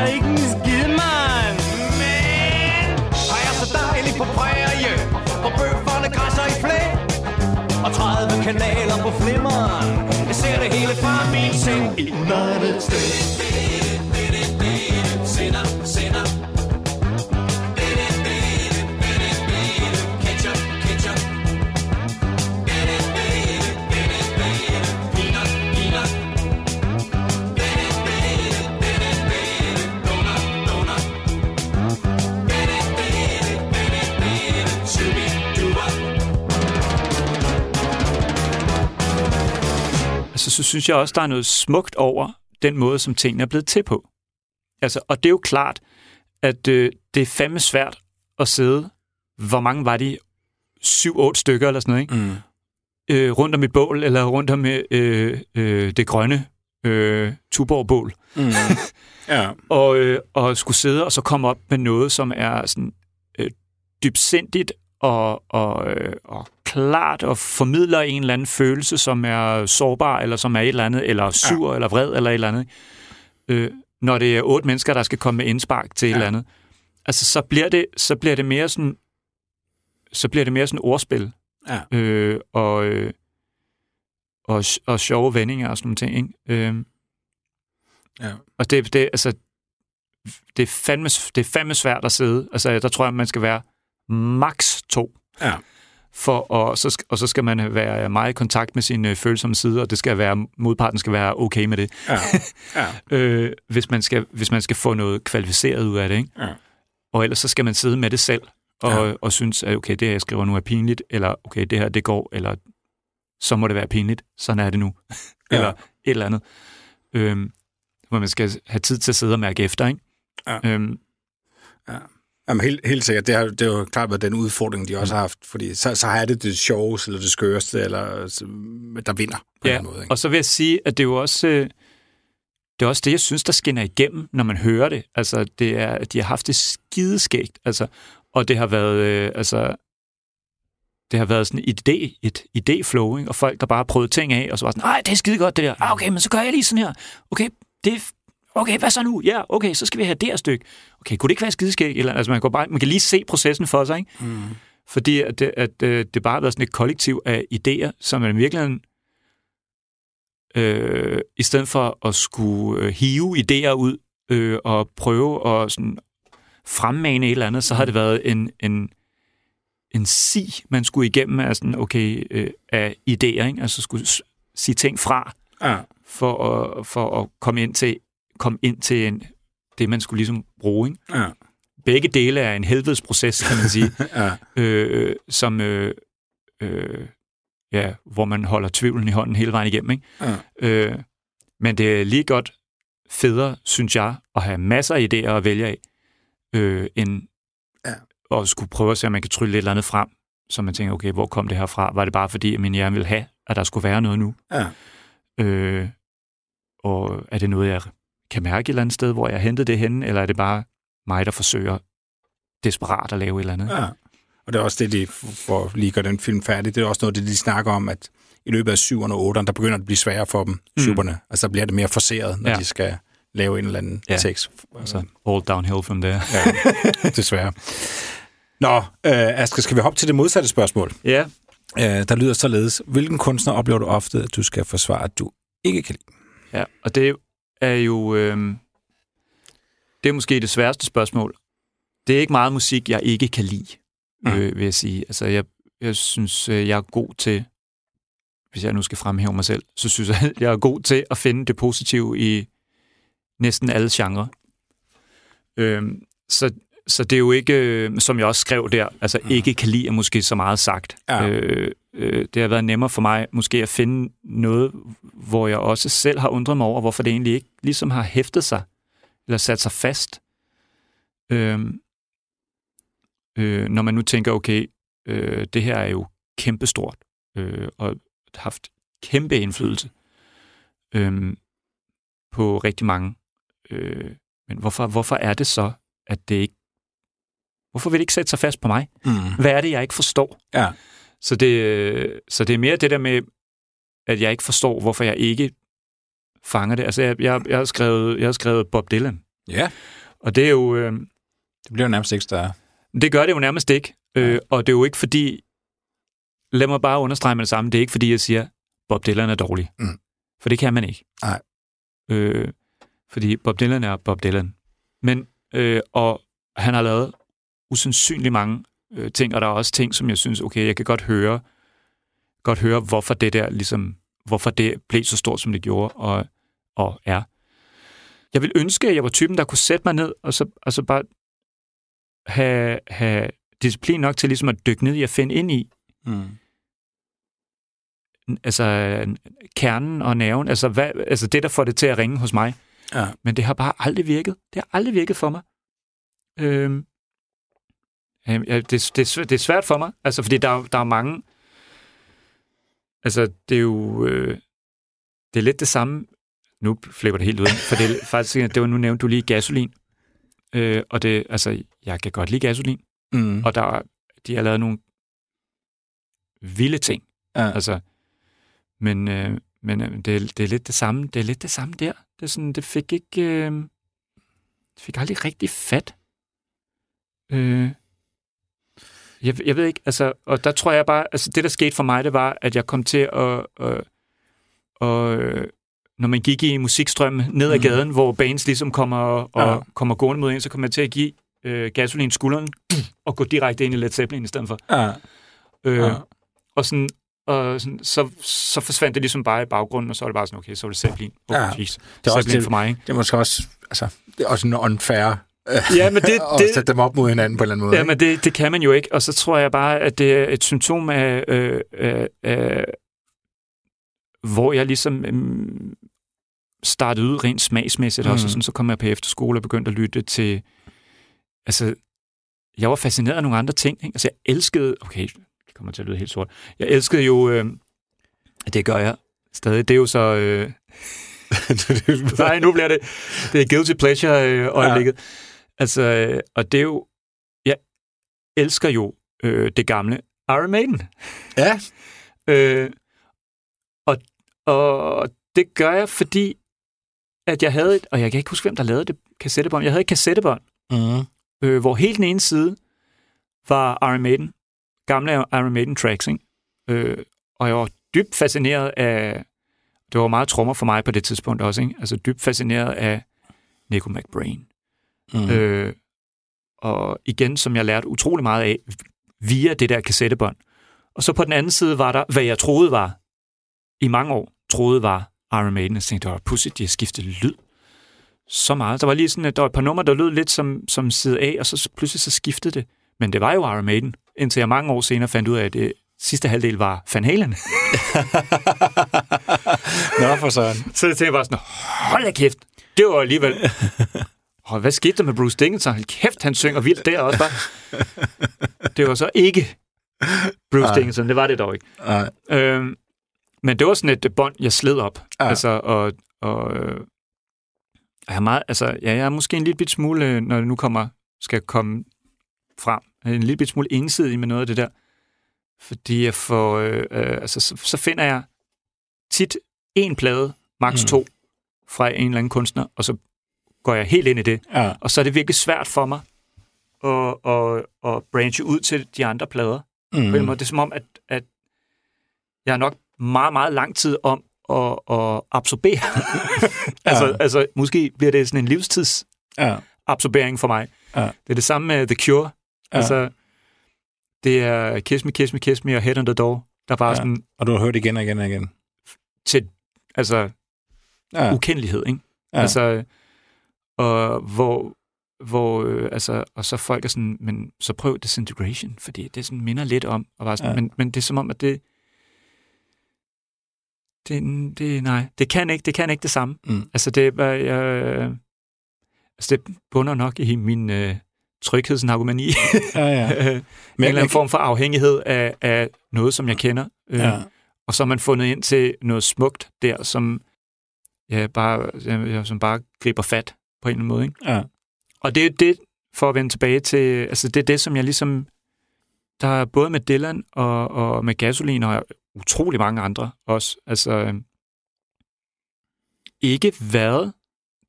Er der ikke en skid, mand. Men har jeg så dejligt på prærie Hvor bøfferne græsser i flæ og 30 kanaler på flimmeren. Jeg ser det hele fra min seng. I United States så synes jeg også, der er noget smukt over den måde, som tingene er blevet til på. Altså, og det er jo klart, at øh, det er fandme svært at sidde, hvor mange var de? Syv-otte stykker eller sådan noget, ikke? Mm. Øh, rundt om et bål, eller rundt om øh, øh, det grønne øh, Tuborg-bål. Mm. ja. og, øh, og skulle sidde og så komme op med noget, som er sådan øh, dybsindigt og, og, øh, og klart og formidler en eller anden følelse, som er sårbar, eller som er et eller andet, eller sur, ja. eller vred, eller et eller andet. Øh, når det er otte mennesker, der skal komme med indspark til ja. et eller andet. Altså, så bliver det, så bliver det mere sådan, så bliver det mere sådan ordspil. Ja. Øh, og, øh, og, og sjove vendinger og sådan nogle ting, ikke? Øh, ja. og det, det, altså, det er, fandme, det er fandme svært at sidde. Altså, der tror jeg, man skal være max to. Ja. For, og, så, og så skal man være meget i kontakt med sin øh, følsomme side, og det skal være, modparten skal være okay med det. Ja. Ja. øh, hvis, man skal, hvis man skal få noget kvalificeret ud af det. Ikke? Ja. Og ellers så skal man sidde med det selv, og, Ja. ja. og synes, at okay, det her, jeg skriver nu er pinligt, eller okay, det her, det går, eller så må det være pinligt, sådan er det nu. Ja. eller et eller andet. Øhm, hvor man skal have tid til at sidde og mærke efter, ikke? Ja. Øhm, Jamen, helt, helt sikkert. Det har, det har jo klart været den udfordring, de også har haft. Fordi så, så har det det sjoveste, eller det skøreste, eller der vinder på ja, en måde. Ikke? og så vil jeg sige, at det er jo også... Øh, det er også det, jeg synes, der skinner igennem, når man hører det. Altså, det er, at de har haft det skideskægt. Altså, og det har været, øh, altså, det har været sådan et idé, et idéflow, ikke? og folk, der bare har prøvet ting af, og så var sådan, nej, det er skide godt det der. Ah, okay, men så gør jeg lige sådan her. Okay, det okay, hvad så nu? Ja, okay, så skal vi have det her stykke. Okay, kunne det ikke være skideskægt? Eller, altså, man, kan bare, man kan lige se processen for sig, ikke? Mm. Fordi at, det- at, øh, det bare har været sådan et kollektiv af idéer, som man i virkeligheden, øh, i stedet for at skulle øh, hive idéer ud øh, og prøve at sådan, fremmane et eller andet, så har det været en, en, en si, man skulle igennem af, sådan, okay, øh, af idéer, ikke? altså skulle sige ting fra, Ja. for at, for at komme ind til, komme ind til en, det, man skulle ligesom bruge. Ikke? Ja. Begge dele er en helvedesproces, kan man sige Ja. øh, som øh, øh, ja, hvor man holder tvivlen i hånden hele vejen igennem. Ikke? Ja. Øh, men det er lige godt federe, synes jeg, at have masser af idéer at vælge af, øh, end Ja. at skulle prøve at se, om man kan trylle et eller andet frem, så man tænker, okay, hvor kom det her fra? Var det bare fordi, at min hjerne ville have, at der skulle være noget nu? Ja. Øh, og er det noget, jeg kan mærke et eller andet sted, hvor jeg hentet det henne, eller er det bare mig, der forsøger desperat at lave et eller andet? Ja. Og det er også det, de, for lige at gøre den film færdig, det er også noget, det de snakker om, at i løbet af 7'erne og 8'erne, der begynder det at blive sværere for dem, Mm. Altså, der bliver det mere forseret, når Ja. de skal lave en eller anden Ja. tekst. Altså, all downhill from there. Ja, desværre. Nå, øh, Asger, skal vi hoppe til det modsatte spørgsmål? Ja, Øh, der lyder således, hvilken kunstner oplever du ofte, at du skal forsvare, at du ikke kan lide? Ja, og det er jo... Øh, det er måske det sværeste spørgsmål. Det er ikke meget musik, jeg ikke kan lide, Mm. øh, vil jeg sige. Altså, jeg, jeg synes, øh, jeg er god til... Hvis jeg nu skal fremhæve mig selv, så synes jeg, jeg er god til at finde det positive i næsten alle genrer. Øh, så, så det er jo ikke, øh, som jeg også skrev der, altså Mm. ikke kan lide er måske så meget sagt. Ja. Øh, øh, det har været nemmere for mig måske at finde noget, hvor jeg også selv har undret mig over, hvorfor det egentlig ikke ligesom har hæftet sig, eller sat sig fast. Øhm, øh, når man nu tænker, okay, øh, det her er jo kæmpestort, øh, og har haft kæmpe indflydelse øh, på rigtig mange. Øh, men hvorfor, hvorfor er det så, at det ikke... Hvorfor vil det ikke sætte sig fast på mig? Mm. Hvad er det, jeg ikke forstår? Ja. Så det, øh, så det er mere det der med, at jeg ikke forstår, hvorfor jeg ikke fanger det. Altså, jeg, jeg, jeg, har, skrevet, jeg har skrevet Bob Dylan, ja, og det er jo... Øh, det bliver jo nærmest ikke større. det gør det jo nærmest ikke. Øh, og det er jo ikke fordi... Lad mig bare understrege med det samme. Det er ikke fordi, jeg siger, Bob Dylan er dårlig. Mm. For det kan man ikke. Nej. Øh, fordi Bob Dylan er Bob Dylan. Men, øh, og han har lavet usandsynligt mange øh, ting, og der er også ting, som jeg synes, okay, jeg kan godt høre, godt høre, hvorfor det der ligesom, hvorfor det blev så stort, som det gjorde, og, og er. Jeg vil ønske, at jeg var typen, der kunne sætte mig ned, og så altså bare have, have disciplin nok til ligesom at dykke ned i at finde ind i, Mm. altså kernen og nerven, altså, hvad, altså det, der får det til at ringe hos mig. Ja. Men det har bare aldrig virket. Det har aldrig virket for mig. Øhm, ja, det, det, er svært- det er svært for mig, altså fordi der, er- der er mange... Altså, det er jo... Øh, det er lidt det samme... Nu flipper det helt ud, for det er faktisk... Det var nu nævnte du lige gasolin. Øh, og det, altså, jeg kan godt lide gasolin. Mm. Og der, er- de har lavet nogle vilde ting. Ja. Altså, men øh, men øh, det, er, det er lidt det samme. Det er lidt det samme der. Det, er sådan, det fik ikke... Øh, det fik aldrig rigtig fat. Øh, jeg, jeg ved ikke, altså, og der tror jeg bare, altså det der skete for mig, det var, at jeg kom til at, øh, og, øh, når man gik i musikstrømmen ned ad Mhm. gaden, hvor bands ligesom kommer, og, Ja. kommer gående mod en, så kom jeg til at give øh, gasolin skulderen og gå direkte ind i Led Zeppelin i stedet for. Ja. Øh, Ja. Og, sådan, og sådan, så, så forsvandt det ligesom bare i baggrunden, og så var det bare sådan, okay, så var det Zeppelin. Oh, Ja. Det er også Zeppelin det- for mig, ikke? Det er måske også, altså, det er også en unfair Ja, men det, at det, sætte dem op mod hinanden på en eller anden måde. Ja, men det, det kan man jo ikke, og så tror jeg bare, at det er et symptom af, øh, øh, øh, hvor jeg ligesom øh, startede ud rent smagsmæssigt mm. også, og sådan, så kom jeg på efterskole og begyndte at lytte til, altså, jeg var fascineret af nogle andre ting, ikke? altså jeg elskede, okay, det kommer til at lyde helt sort, jeg elskede jo, øh, det gør jeg stadig, det er jo så, øh, nej, nu bliver det, det er guilty pleasure øh, ja. Altså, øh, og det er jo, jeg elsker jo øh, det gamle Iron Maiden. Ja. Øh, og, og det gør jeg, fordi at jeg havde et, og jeg kan ikke huske, hvem der lavede det kassettebånd. Jeg havde et kassettebånd, Mm. øh, hvor helt den ene side var Iron Maiden, gamle Iron Maiden tracks, ikke? Øh, og jeg var dybt fascineret af, det var meget trommer for mig på det tidspunkt også, ikke? altså dybt fascineret af Nico McBrain. Mm. Øh, og igen, som jeg lærte utrolig meget af via det der kassettebånd. Og så på den anden side var der, hvad jeg troede var, i mange år, troede var Iron Maiden. Jeg tænkte, det var pudsigt, de har skiftet lyd så meget. Der var lige sådan, at der var et par numre, der lød lidt som, som side A, og så pludselig så skiftede det. Men det var jo Iron Maiden, indtil jeg mange år senere fandt ud af, at det sidste halvdel var Van Halen. Nå, for sådan. så jeg tænkte bare sådan, hold da kæft, det var alligevel... Og hvad skete der med Bruce Dickinson? Hold kæft, han synger vildt der også bare. Det var så ikke Bruce Nej. Dickinson, det var det dog ikke. Nej. Øhm, men det var sådan et bånd, jeg sled op. Ja. Altså, og, og øh, jeg er meget, altså, ja, jeg er måske en lille bit smule, øh, når det nu kommer, skal komme frem, en lille bit smule ensidig med noget af det der. Fordi jeg får, øh, øh, altså, så, så finder jeg tit en plade, max Mm. to, fra en eller anden kunstner, og så går jeg helt ind i det. Ja. Og så er det virkelig svært for mig at, at, at branche ud til de andre plader. Mm. På en måde. Det er som om, at, at jeg er nok meget, meget lang tid om at, at absorbere. altså, altså, måske bliver det sådan en livstids Ja. absorbering for mig. Ja. Det er det samme med The Cure. Ja. Altså, det er Kiss Me, Kiss Me, Kiss Me og Head on the Door, der bare Ja. ja. sådan Og du har hørt igen og igen og igen. til altså, Ja. ja. ukendelighed, ikke? Ja. Ja. Altså, og hvor, hvor øh, altså, og så folk er sådan, men så prøv Disintegration, fordi det sådan minder lidt om, og bare sådan, Ja. men, men det er som om, at det, det, det, nej, det kan ikke, det kan ikke det samme. Mm. Altså, det er jeg, altså, det bunder nok i min øh, tryghedsnarkomani. Ja, ja. en eller anden kan- form for afhængighed af, af noget, som jeg kender. Øh, Ja. og så har man fundet ind til noget smukt der, som, ja, bare, ja, som bare griber fat på en eller anden måde. Ikke? Ja. Og det er det, for at vende tilbage til, altså det er det, som jeg ligesom, der er både med Dylan og, og med Gasolin og utrolig mange andre også, altså ikke været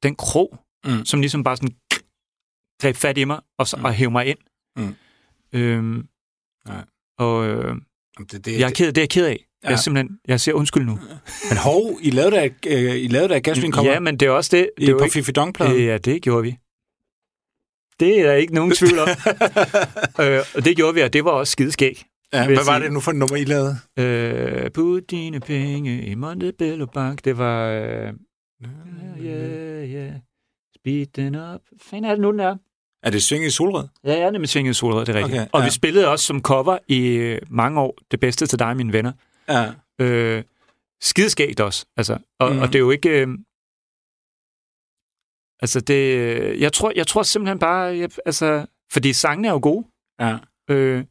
den krog, Mm. som ligesom bare sådan greb fat i mig og, så, Mm. og hæv mig ind. Mm. Øhm, Nej. og øh, Det, det, jeg er ked, det er jeg ked af. Ja. Jeg er simpelthen, jeg siger undskyld nu. Men hov, I lavede da, øh, I lavede da Gasolin kommer Ja, men det er også det. i, det er jo på ikke, Fifi Dong-pladen. Ja, det gjorde vi. Det er der ikke nogen tvivl om. øh, og det gjorde vi, og det var også skideskæg. ja, hvad var det nu for et nummer, I lavede? Øh, Put dine penge i Montebello Bank. Det var... Øh, yeah, yeah. Speed den up. Fanden er det nu, den er? Er det Synge i Solrød? Ja, jeg er nemlig svinget solrød, det er rigtigt. Okay, og ja. vi spillede også som cover i mange år Det bedste til dig, mine venner. Ja. Øh, skideskægt også. Altså, og, Mhm. mm. og det er jo ikke... Øh, altså, det... øh, Jeg tror, jeg tror simpelthen bare... Jeg, altså, fordi sangene er jo gode. Ja. Øh,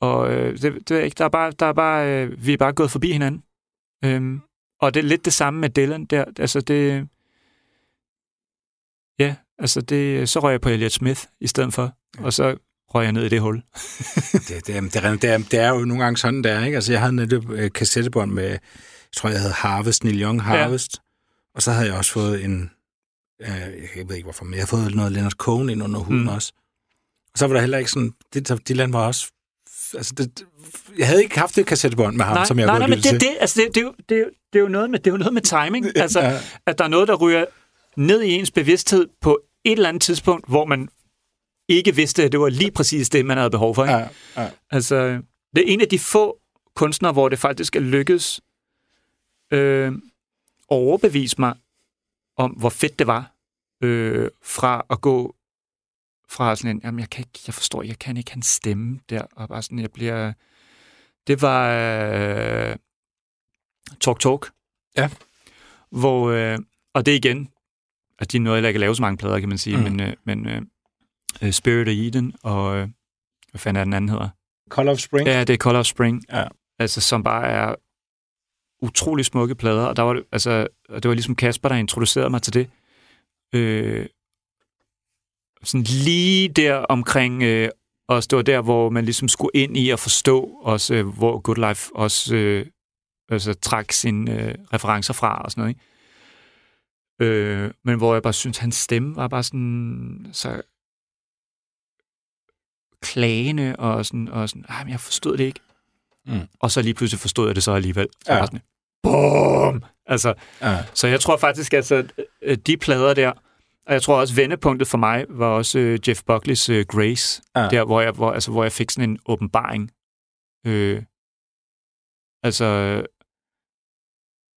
og øh, det, det ikke, der er bare, der er bare, øh, vi er bare gået forbi hinanden. Øhm, og det er lidt det samme med Dylan der. Altså det, ja, altså det, så røg jeg på Elliot Smith i stedet for, og så røg jeg ned i det hul. Det, det, er, det, det, er, det er jo nogle gange sådan, der, ikke? Altså, jeg havde netop øh, kassettebånd med, jeg tror, jeg havde Harvest, Neil Young Harvest. Ja. Og så havde jeg også fået en, øh, jeg ved ikke hvorfor, men jeg har fået noget Leonard Cohen ind under huden mm. Også. Og så var der heller ikke sådan, det, Dylan var også, altså, det, jeg havde ikke haft et kassettebånd med ham, nej, som jeg nej, nej, men det, til. det, altså det, det, er jo, det, er jo, det, er jo noget med, det er jo noget med timing. Altså, Ja. at der er noget, der ryger ned i ens bevidsthed på et eller andet tidspunkt, hvor man ikke vidste, at det var lige præcis det, man havde behov for. Ikke? Ja, ja. Altså, det er en af de få kunstnere, hvor det faktisk er lykkedes øh, overbevise mig om, hvor fedt det var, øh, fra at gå fra sådan en, jamen jeg kan ikke, jeg forstår, jeg kan ikke hans stemme der, og bare sådan, jeg bliver, det var øh, Talk Talk. Ja. Hvor, øh, og det igen, at de nåede heller ikke at lave så mange plader, kan man sige, mm. men, øh, men øh, øh, Spirit of Eden og, øh, hvad fanden er den anden hedder? Call of Spring? Ja, det er Color of Spring. Ja. Altså, som bare er utrolig smukke plader, og der var altså, og det var ligesom Kasper, der introducerede mig til det. Øh, sådan lige der omkring, øh, også det var der, hvor man ligesom skulle ind i at forstå også, øh, hvor Good Life også øh, altså, trak sine øh, referencer fra og sådan noget, ikke? Øh, men hvor jeg bare synes, hans stemme var bare sådan så klagende og sådan, og sådan ah, men jeg forstod det ikke. Mm. Og så lige pludselig forstod jeg det så alligevel. Så Ja. sådan, Boom! Altså, Ja. så jeg tror faktisk, altså, øh, de plader der, og jeg tror også, vendepunktet for mig var også øh, Jeff Buckley's øh, Grace, Ja. der hvor jeg, hvor, altså, hvor jeg fik sådan en åbenbaring. Øh, altså,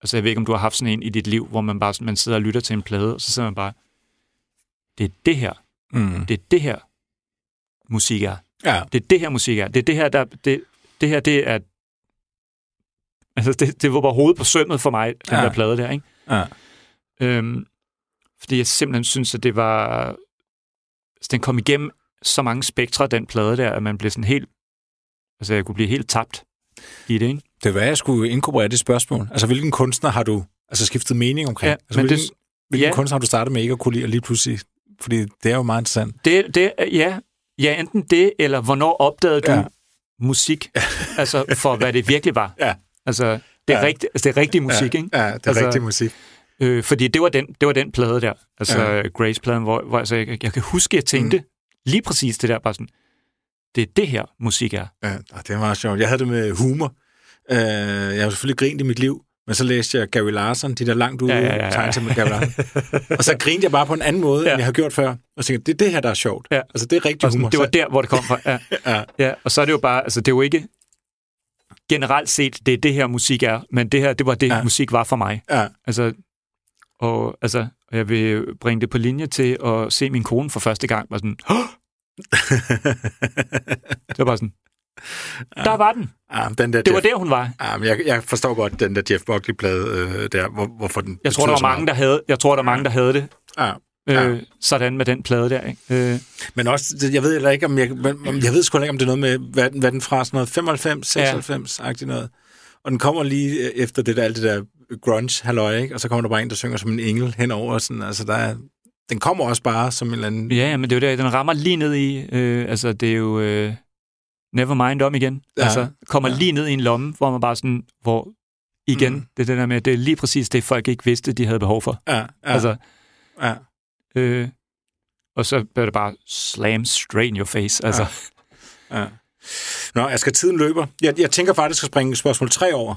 altså, jeg ved ikke, om du har haft sådan en i dit liv, hvor man bare sådan, man sidder og lytter til en plade, og så sidder man bare, det er det her, Mm. det er det her, musik er. Ja. Det er det her, musik er. Det er det her, der, det, det her, det er, altså, det, det var bare hovedet på sømmet for mig, den Ja. der plade der, ikke? Ja. Øhm, fordi jeg simpelthen synes, at det var... Altså, den kom igennem så mange spektre, den plade der, at man blev sådan helt... Altså, jeg kunne blive helt tabt i det, ikke? Det var, jeg skulle inkorporere det spørgsmål. Altså, hvilken kunstner har du altså, skiftet mening omkring? Ja, altså, men hvilken, det- hvilken ja. kunstner har du startet med ikke at kunne lide, og lige pludselig... Fordi det er jo meget interessant. Det, det, ja, ja, enten det, eller hvornår opdagede du Ja. musik? altså, for hvad det virkelig var. Ja. Altså, det er, Ja. rigt, altså, det er rigtig musik, ja, ikke? Ja, det er altså, rigtig musik. Øh, fordi det var, den, det var den plade der, altså Ja. Grace-pladen, hvor, hvor altså, jeg, jeg kan huske, at jeg tænkte mm. lige præcis det der, bare sådan, det er det her, musik er. Ja, og det er meget sjovt. Jeg havde det med humor. Uh, jeg har selvfølgelig grint i mit liv, men så læste jeg Gary Larson, de der langt ude Ja, ja, ja, ja. med Gary Larson. og så grinte jeg bare på en anden måde, ja. End jeg har gjort før. Og tænkte, det er det her, der er sjovt. Ja. Altså, det er rigtig Og sådan, humor. det var der, hvor det kom fra. Ja. Ja. ja, og så er det jo bare, altså det er jo ikke generelt set, det er det her musik er, men det her, det var det, Ja. musik var for mig. Ja. Altså, og altså, jeg vil bringe det på linje til at se min kone for første gang, var sådan, "Åh!" det var bare sådan, der var den. Ah, den der Det var Jeff, der, hun var. Ah, men jeg, jeg forstår godt den der Jeff Buckley-plade øh, der, hvor, hvorfor den Jeg tror, der var mange, der havde, jeg tror, der var mange, der havde det. Ja. Øh, Ja. Sådan med den plade der, ikke? Øh, Men også, jeg ved heller ikke, om jeg, om, jeg ved sgu ikke, om det er noget med, hvad, hvad den fra, sådan noget 95, 96, ja. noget. Og den kommer lige øh, efter det der, alt det der grunge halløj, ikke? Og så kommer der bare en, der synger som en engel henover, og sådan, altså der er, den kommer også bare som en eller anden... ja, ja, men det er jo der, den rammer lige ned i, øh, altså det er jo øh, never mind om igen. Ja. Ja. Altså, kommer Ja. ja. lige ned i en lomme, hvor man bare sådan, hvor igen, Mm. det er det der med, det er lige præcis det, folk ikke vidste, de havde behov for. Ja, ja, Ja. Altså, ja. øh, og så bliver det bare slam straight in your face. Altså, Ja. Nå, jeg skal tiden løber. Jeg, jeg tænker faktisk at springe spørgsmål 3 over.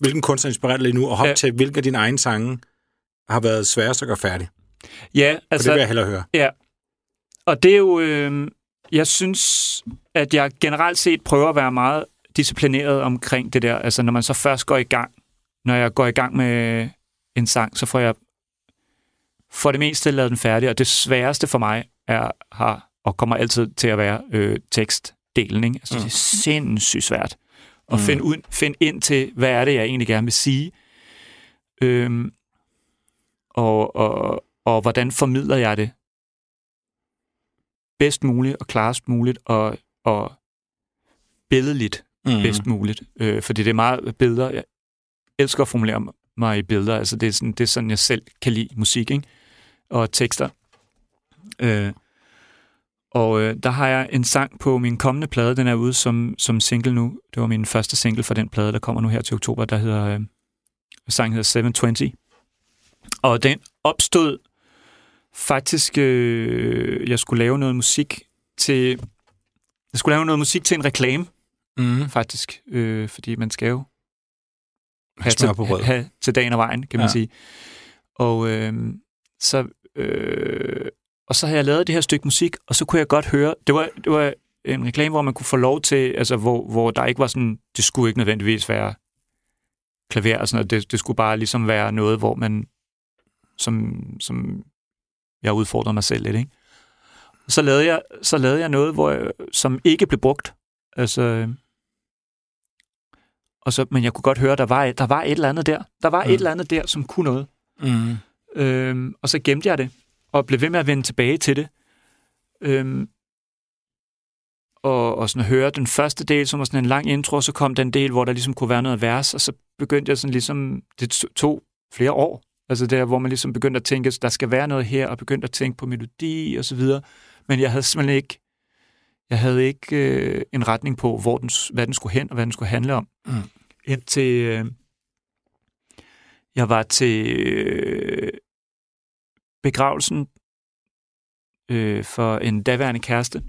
Hvilken kunstner inspirerer dig lige nu, og hop ja. Ja. til, hvilke af dine egne sange har været sværest at gøre færdig? ja, Altså, altså, det vil jeg hellere høre. Ja, og det er jo, øh, jeg synes, at jeg generelt set prøver at være meget disciplineret omkring det der. Altså, når man så først går i gang, når jeg går i gang med en sang, så får jeg for det meste lavet den færdig, og det sværeste for mig er, har, og kommer altid til at være øh, tekstdelen. Ikke? Altså, mm. det er sindssygt svært at Mm. finde, ud, finde ind til, hvad er det, jeg egentlig gerne vil sige. Øhm, og, og, og hvordan formidler jeg det bedst muligt og klarest muligt og, og billedligt Mm. bedst muligt. Øh, fordi det er meget billeder. Jeg elsker at formulere mig i billeder. Altså det er sådan, det er sådan jeg selv kan lide musik ikke? og tekster. Øh, og øh, der har jeg en sang på min kommende plade. Den er ude som, som single nu. Det var min første single for den plade, der kommer nu her til oktober. Der hedder, øh, sangen hedder 720. Og den opstod faktisk, øh, jeg skulle lave noget musik til, jeg skulle lave noget musik til en reklame, Mm. faktisk, øh, fordi man skal jo Have smør på brød. have til dagen og vejen, kan man ja. sige. Og øh, så øh, og så havde jeg lavet det her stykke musik, og så kunne jeg godt høre, det var, det var en reklame, hvor man kunne få lov til, altså hvor, hvor der ikke var sådan, det skulle ikke nødvendigvis være klaver og sådan noget, det, det skulle bare ligesom være noget, hvor man, som, som jeg udfordrede mig selv lidt, ikke? Så lavede jeg, så lavede jeg noget, hvor jeg, som ikke blev brugt. Altså, og så, men jeg kunne godt høre, der var, der var et eller andet der. Der var Mm. et eller andet der, som kunne noget. Mm. Øhm, og så gemte jeg det, og blev ved med at vende tilbage til det. Øhm, og, og sådan høre den første del, som var sådan en lang intro, og så kom den del, hvor der ligesom kunne være noget vers, og så begyndte jeg sådan ligesom, det tog flere år, altså der, hvor man ligesom begyndte at tænke, der skal være noget her, og begyndte at tænke på melodi og så videre, men jeg havde simpelthen ikke, jeg havde ikke øh, en retning på, hvor den, hvad den skulle hen, og hvad den skulle handle om. Mm. Indtil øh, jeg var til øh, begravelsen øh, for en daværende kæreste,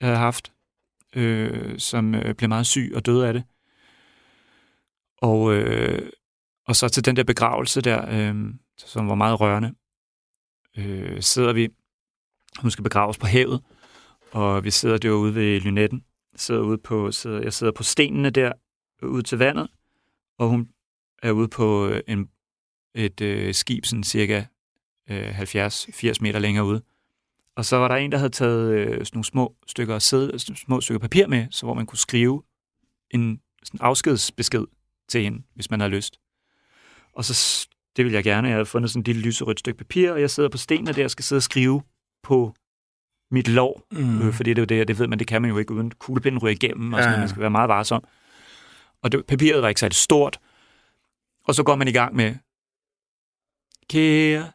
jeg havde haft, øh, som øh, blev meget syg og døde af det. Og, øh, og så til den der begravelse der, øh, som var meget rørende, øh, sidder vi, hun skal begraves på havet, og vi sidder derude ved Lynetten, sidder ude på, sidder, jeg sidder på stenene der, ud til vandet, og hun er ude på øh, en, et øh, skib, sådan cirka øh, 70-80 meter længere ude. Og så var der en, der havde taget øh, sådan nogle små stykker, sæde, små stykker papir med, så hvor man kunne skrive en sådan afskedsbesked til hende, hvis man havde lyst. Og så, det vil jeg gerne. Jeg havde fundet sådan et lille lyserødt stykke papir, og jeg sidder på stenene der og skal sidde og skrive på mit lov. Mm. Øh, fordi det er jo det, det ved man, det kan man jo ikke uden kuglepinden ryger igennem, og sådan, Ja. man skal være meget varsom. Og det, papiret var ikke særlig stort. Og så går man i gang med, kære,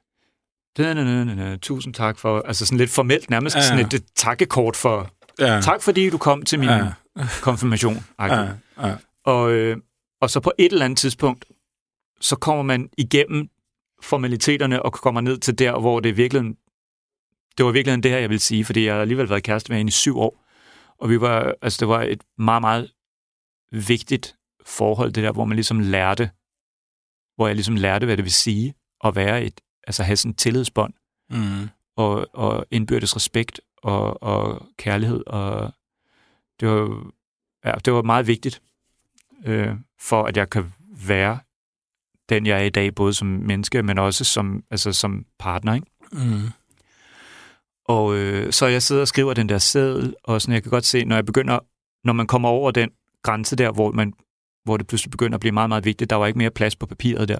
da, da, da, da, da, tusind tak for, altså sådan lidt formelt, nærmest ja. sådan et, et takkekort for, Ja. tak fordi du kom til min Ja. konfirmation. Ja. Ja. Og, øh, og så på et eller andet tidspunkt, så kommer man igennem formaliteterne og kommer ned til der, hvor det virkelig det var virkelig det her, jeg vil sige, fordi jeg har alligevel været kæreste med hende i syv år, og vi var, altså det var et meget, meget vigtigt forhold, det der, hvor man ligesom lærte, hvor jeg ligesom lærte, hvad det vil sige at være et, altså have sådan et tillidsbånd, Mm. og, og indbyrdes respekt og, og kærlighed, og det var, ja, det var meget vigtigt, øh, for at jeg kan være den, jeg er i dag, både som menneske, men også som, altså som partner, ikke? Mm. Og øh, så jeg sidder og skriver den der seddel, og sådan, jeg kan godt se, når jeg begynder, når man kommer over den grænse der, hvor, man, hvor det pludselig begynder at blive meget, meget vigtigt, der var ikke mere plads på papiret der.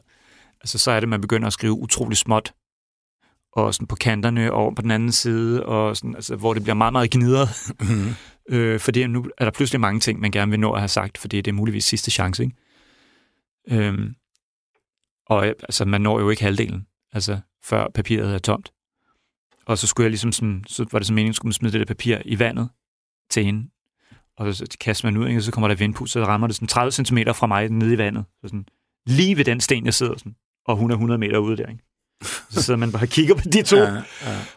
Altså, så er det, man begynder at skrive utrolig småt, og sådan på kanterne og på den anden side, og sådan, altså, hvor det bliver meget, meget gnidret. Mm. Øh, fordi nu er der pludselig mange ting, man gerne vil nå at have sagt, fordi det er muligvis sidste chance, ikke? Øhm, og øh, altså, man når jo ikke halvdelen, altså, før papiret er tomt. Og så skulle jeg ligesom sådan, så var det så meningen, at skulle smide det der papir i vandet til hende. Og så kaster man ud, og så kommer der vindpust, så rammer det sådan 30 cm fra mig nede i vandet. Så sådan, lige ved den sten, jeg sidder sådan, og hun er 100 meter ude der, ikke? Så sidder man bare og kigger på de to. Ja.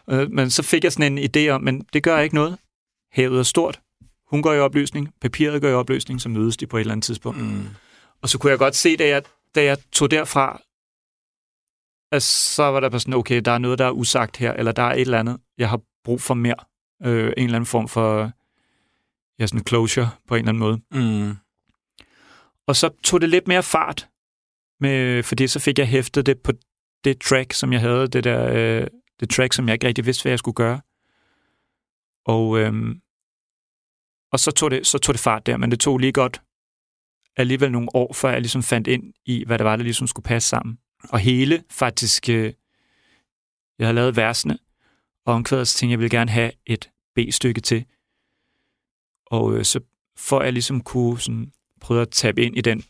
Ja. Øh, men så fik jeg sådan en idé om, men det gør ikke noget. Havet er stort. Hun går i opløsning. Papiret går i opløsning, så mødes de på et eller andet tidspunkt. Mm. Og så kunne jeg godt se, da jeg, da jeg tog derfra, at så var der bare sådan, okay, der er noget, der er usagt her, eller der er et eller andet, jeg har brug for mere. Øh, en eller anden form for ja, sådan closure på en eller anden måde. Mm. Og så tog det lidt mere fart, med, fordi så fik jeg hæftet det på det track, som jeg havde, det der øh, det track, som jeg ikke rigtig vidste, hvad jeg skulle gøre. Og, øhm, og så, tog det, så tog det fart der, men det tog lige godt alligevel nogle år, før jeg ligesom fandt ind i, hvad det var, der ligesom skulle passe sammen. Og hele faktisk, øh, jeg havde lavet versene, og omkvædet så tænkte jeg, jeg ville gerne have et B-stykke til. Og øh, så for at jeg ligesom kunne sådan, prøve at tabe ind i den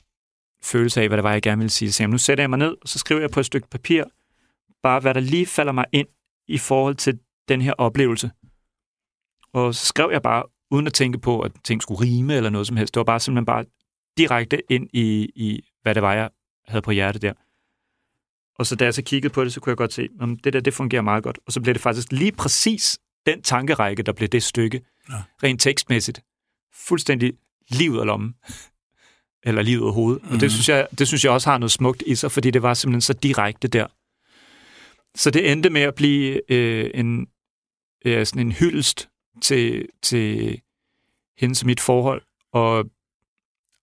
følelse af, hvad det var, jeg gerne ville sige, så jamen, jeg, nu sætter jeg mig ned, og så skriver jeg på et stykke papir, bare hvad der lige falder mig ind i forhold til den her oplevelse. Og så skrev jeg bare, uden at tænke på, at ting skulle rime eller noget som helst. Det var bare simpelthen bare direkte ind i, i hvad det var, jeg havde på hjertet der. Og så da jeg så kiggede på det, så kunne jeg godt se, at det der, det fungerer meget godt. Og så blev det faktisk lige præcis den tankerække, der blev det stykke, Ja. rent tekstmæssigt, fuldstændig livet af lommen. Eller livet af hovedet. Mm. Og det synes, jeg, det synes jeg også har noget smukt i sig, fordi det var simpelthen så direkte der. Så det endte med at blive øh, en, øh, sådan en hyldest til, til hende som mit forhold, og,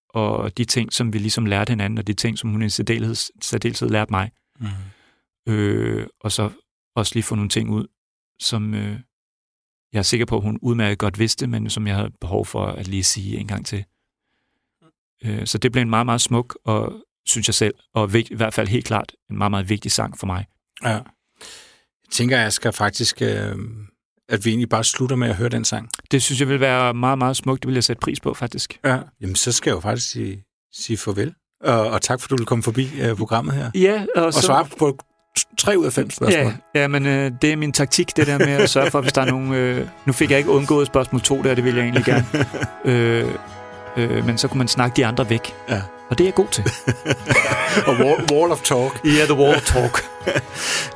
og de ting, som vi ligesom lærte hinanden, og de ting, som hun i særdeleshed, særdeleshed lærte mig. Mm. Øh, og så også lige få nogle ting ud, som øh, jeg er sikker på, at hun udmærket godt vidste, men som jeg havde behov for at lige sige en gang til. Øh, så det blev en meget, meget smuk og synes jeg selv, og vigt, i hvert fald helt klart en meget, meget vigtig sang for mig. Ja. Jeg tænker, jeg skal faktisk, øh, at vi egentlig bare slutter med at høre den sang. Det synes jeg vil være meget, meget smukt. Det vil jeg sætte pris på, faktisk. Ja. Jamen, så skal jeg jo faktisk sige, sige farvel. Og, og tak, for du vil komme forbi øh, programmet her. Ja, og, Og svare på tre ud af fem spørgsmål. Ja, ja men øh, det er min taktik, det der med at sørge for, hvis der er nogen... Øh, nu fik jeg ikke undgået spørgsmål to der, det vil jeg egentlig gerne. øh, øh, men så kunne man snakke de andre væk. Ja. Og det er jeg god til. og wall, wall of Talk. Ja, yeah, the wall of talk.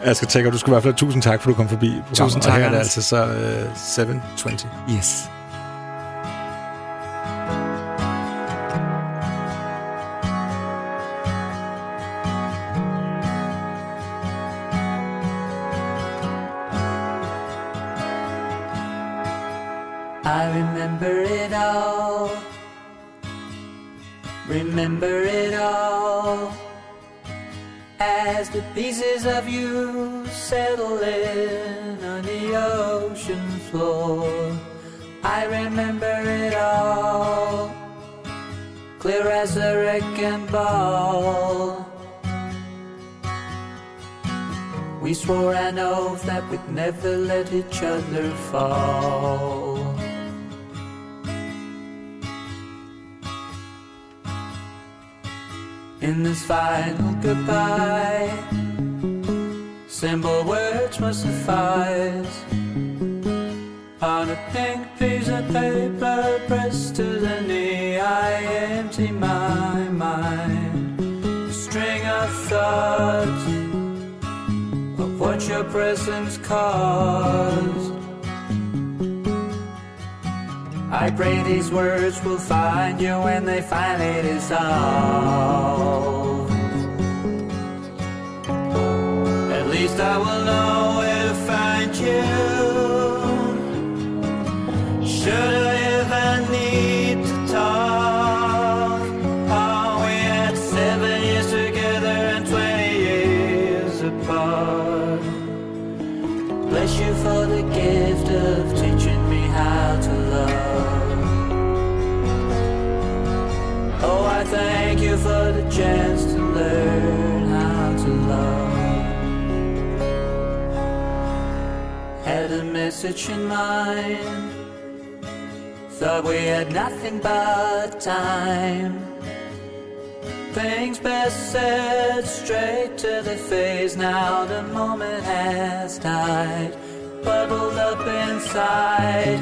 Jeg skal tænke, du skal i hvert fald tusind tak, for du kom forbi. Tusind tak, Og her er det altså så øh, 720. Yes. Remember it all. As the pieces of you settle in on the ocean floor. I remember it all. Clear as a wrecking ball. We swore an oath that we'd never let each other fall. In this final goodbye, simple words must suffice. On a pink piece of paper pressed to the knee, I empty my mind. A string of thoughts of what your presence caused. I pray these words will find you when they finally dissolve. At least I will know where to find you. Should I ever need to talk? We had seven years together and twenty years apart. Bless you for the gift of thank you for the chance to learn how to love. Had a message in mind. Thought we had nothing but time. Things best said straight to the face. Now the moment has died, bubbled up inside.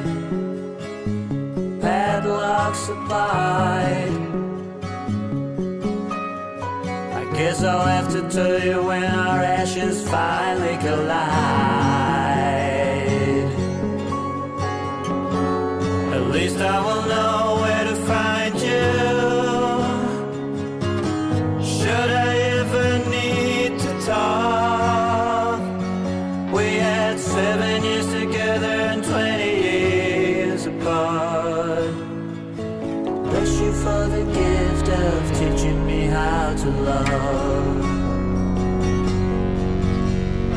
Padlocks supplied. Guess I'll have to tell you when our ashes finally collide. At least I will know Bless you for the gift of teaching me how to love.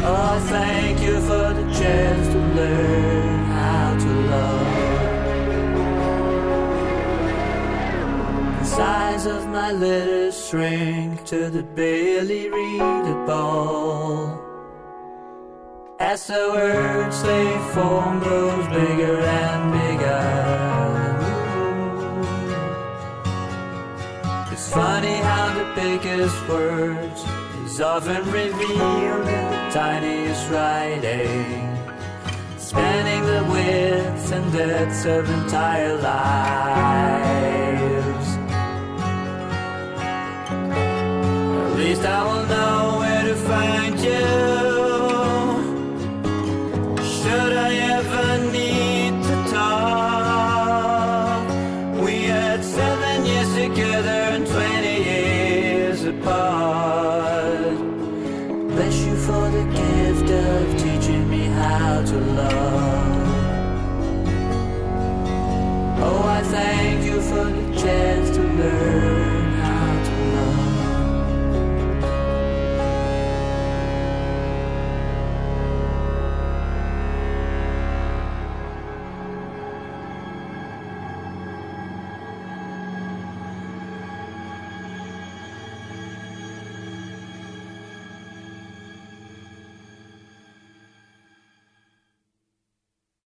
Oh, thank you for the chance to learn how to love. The size of my letters shrink to the barely readable. As the words they form grows bigger and bigger. Funny how the biggest words is often revealed in the tiniest writing spanning the widths and depths of entire lives. At least I will know where to find you. Should I ever need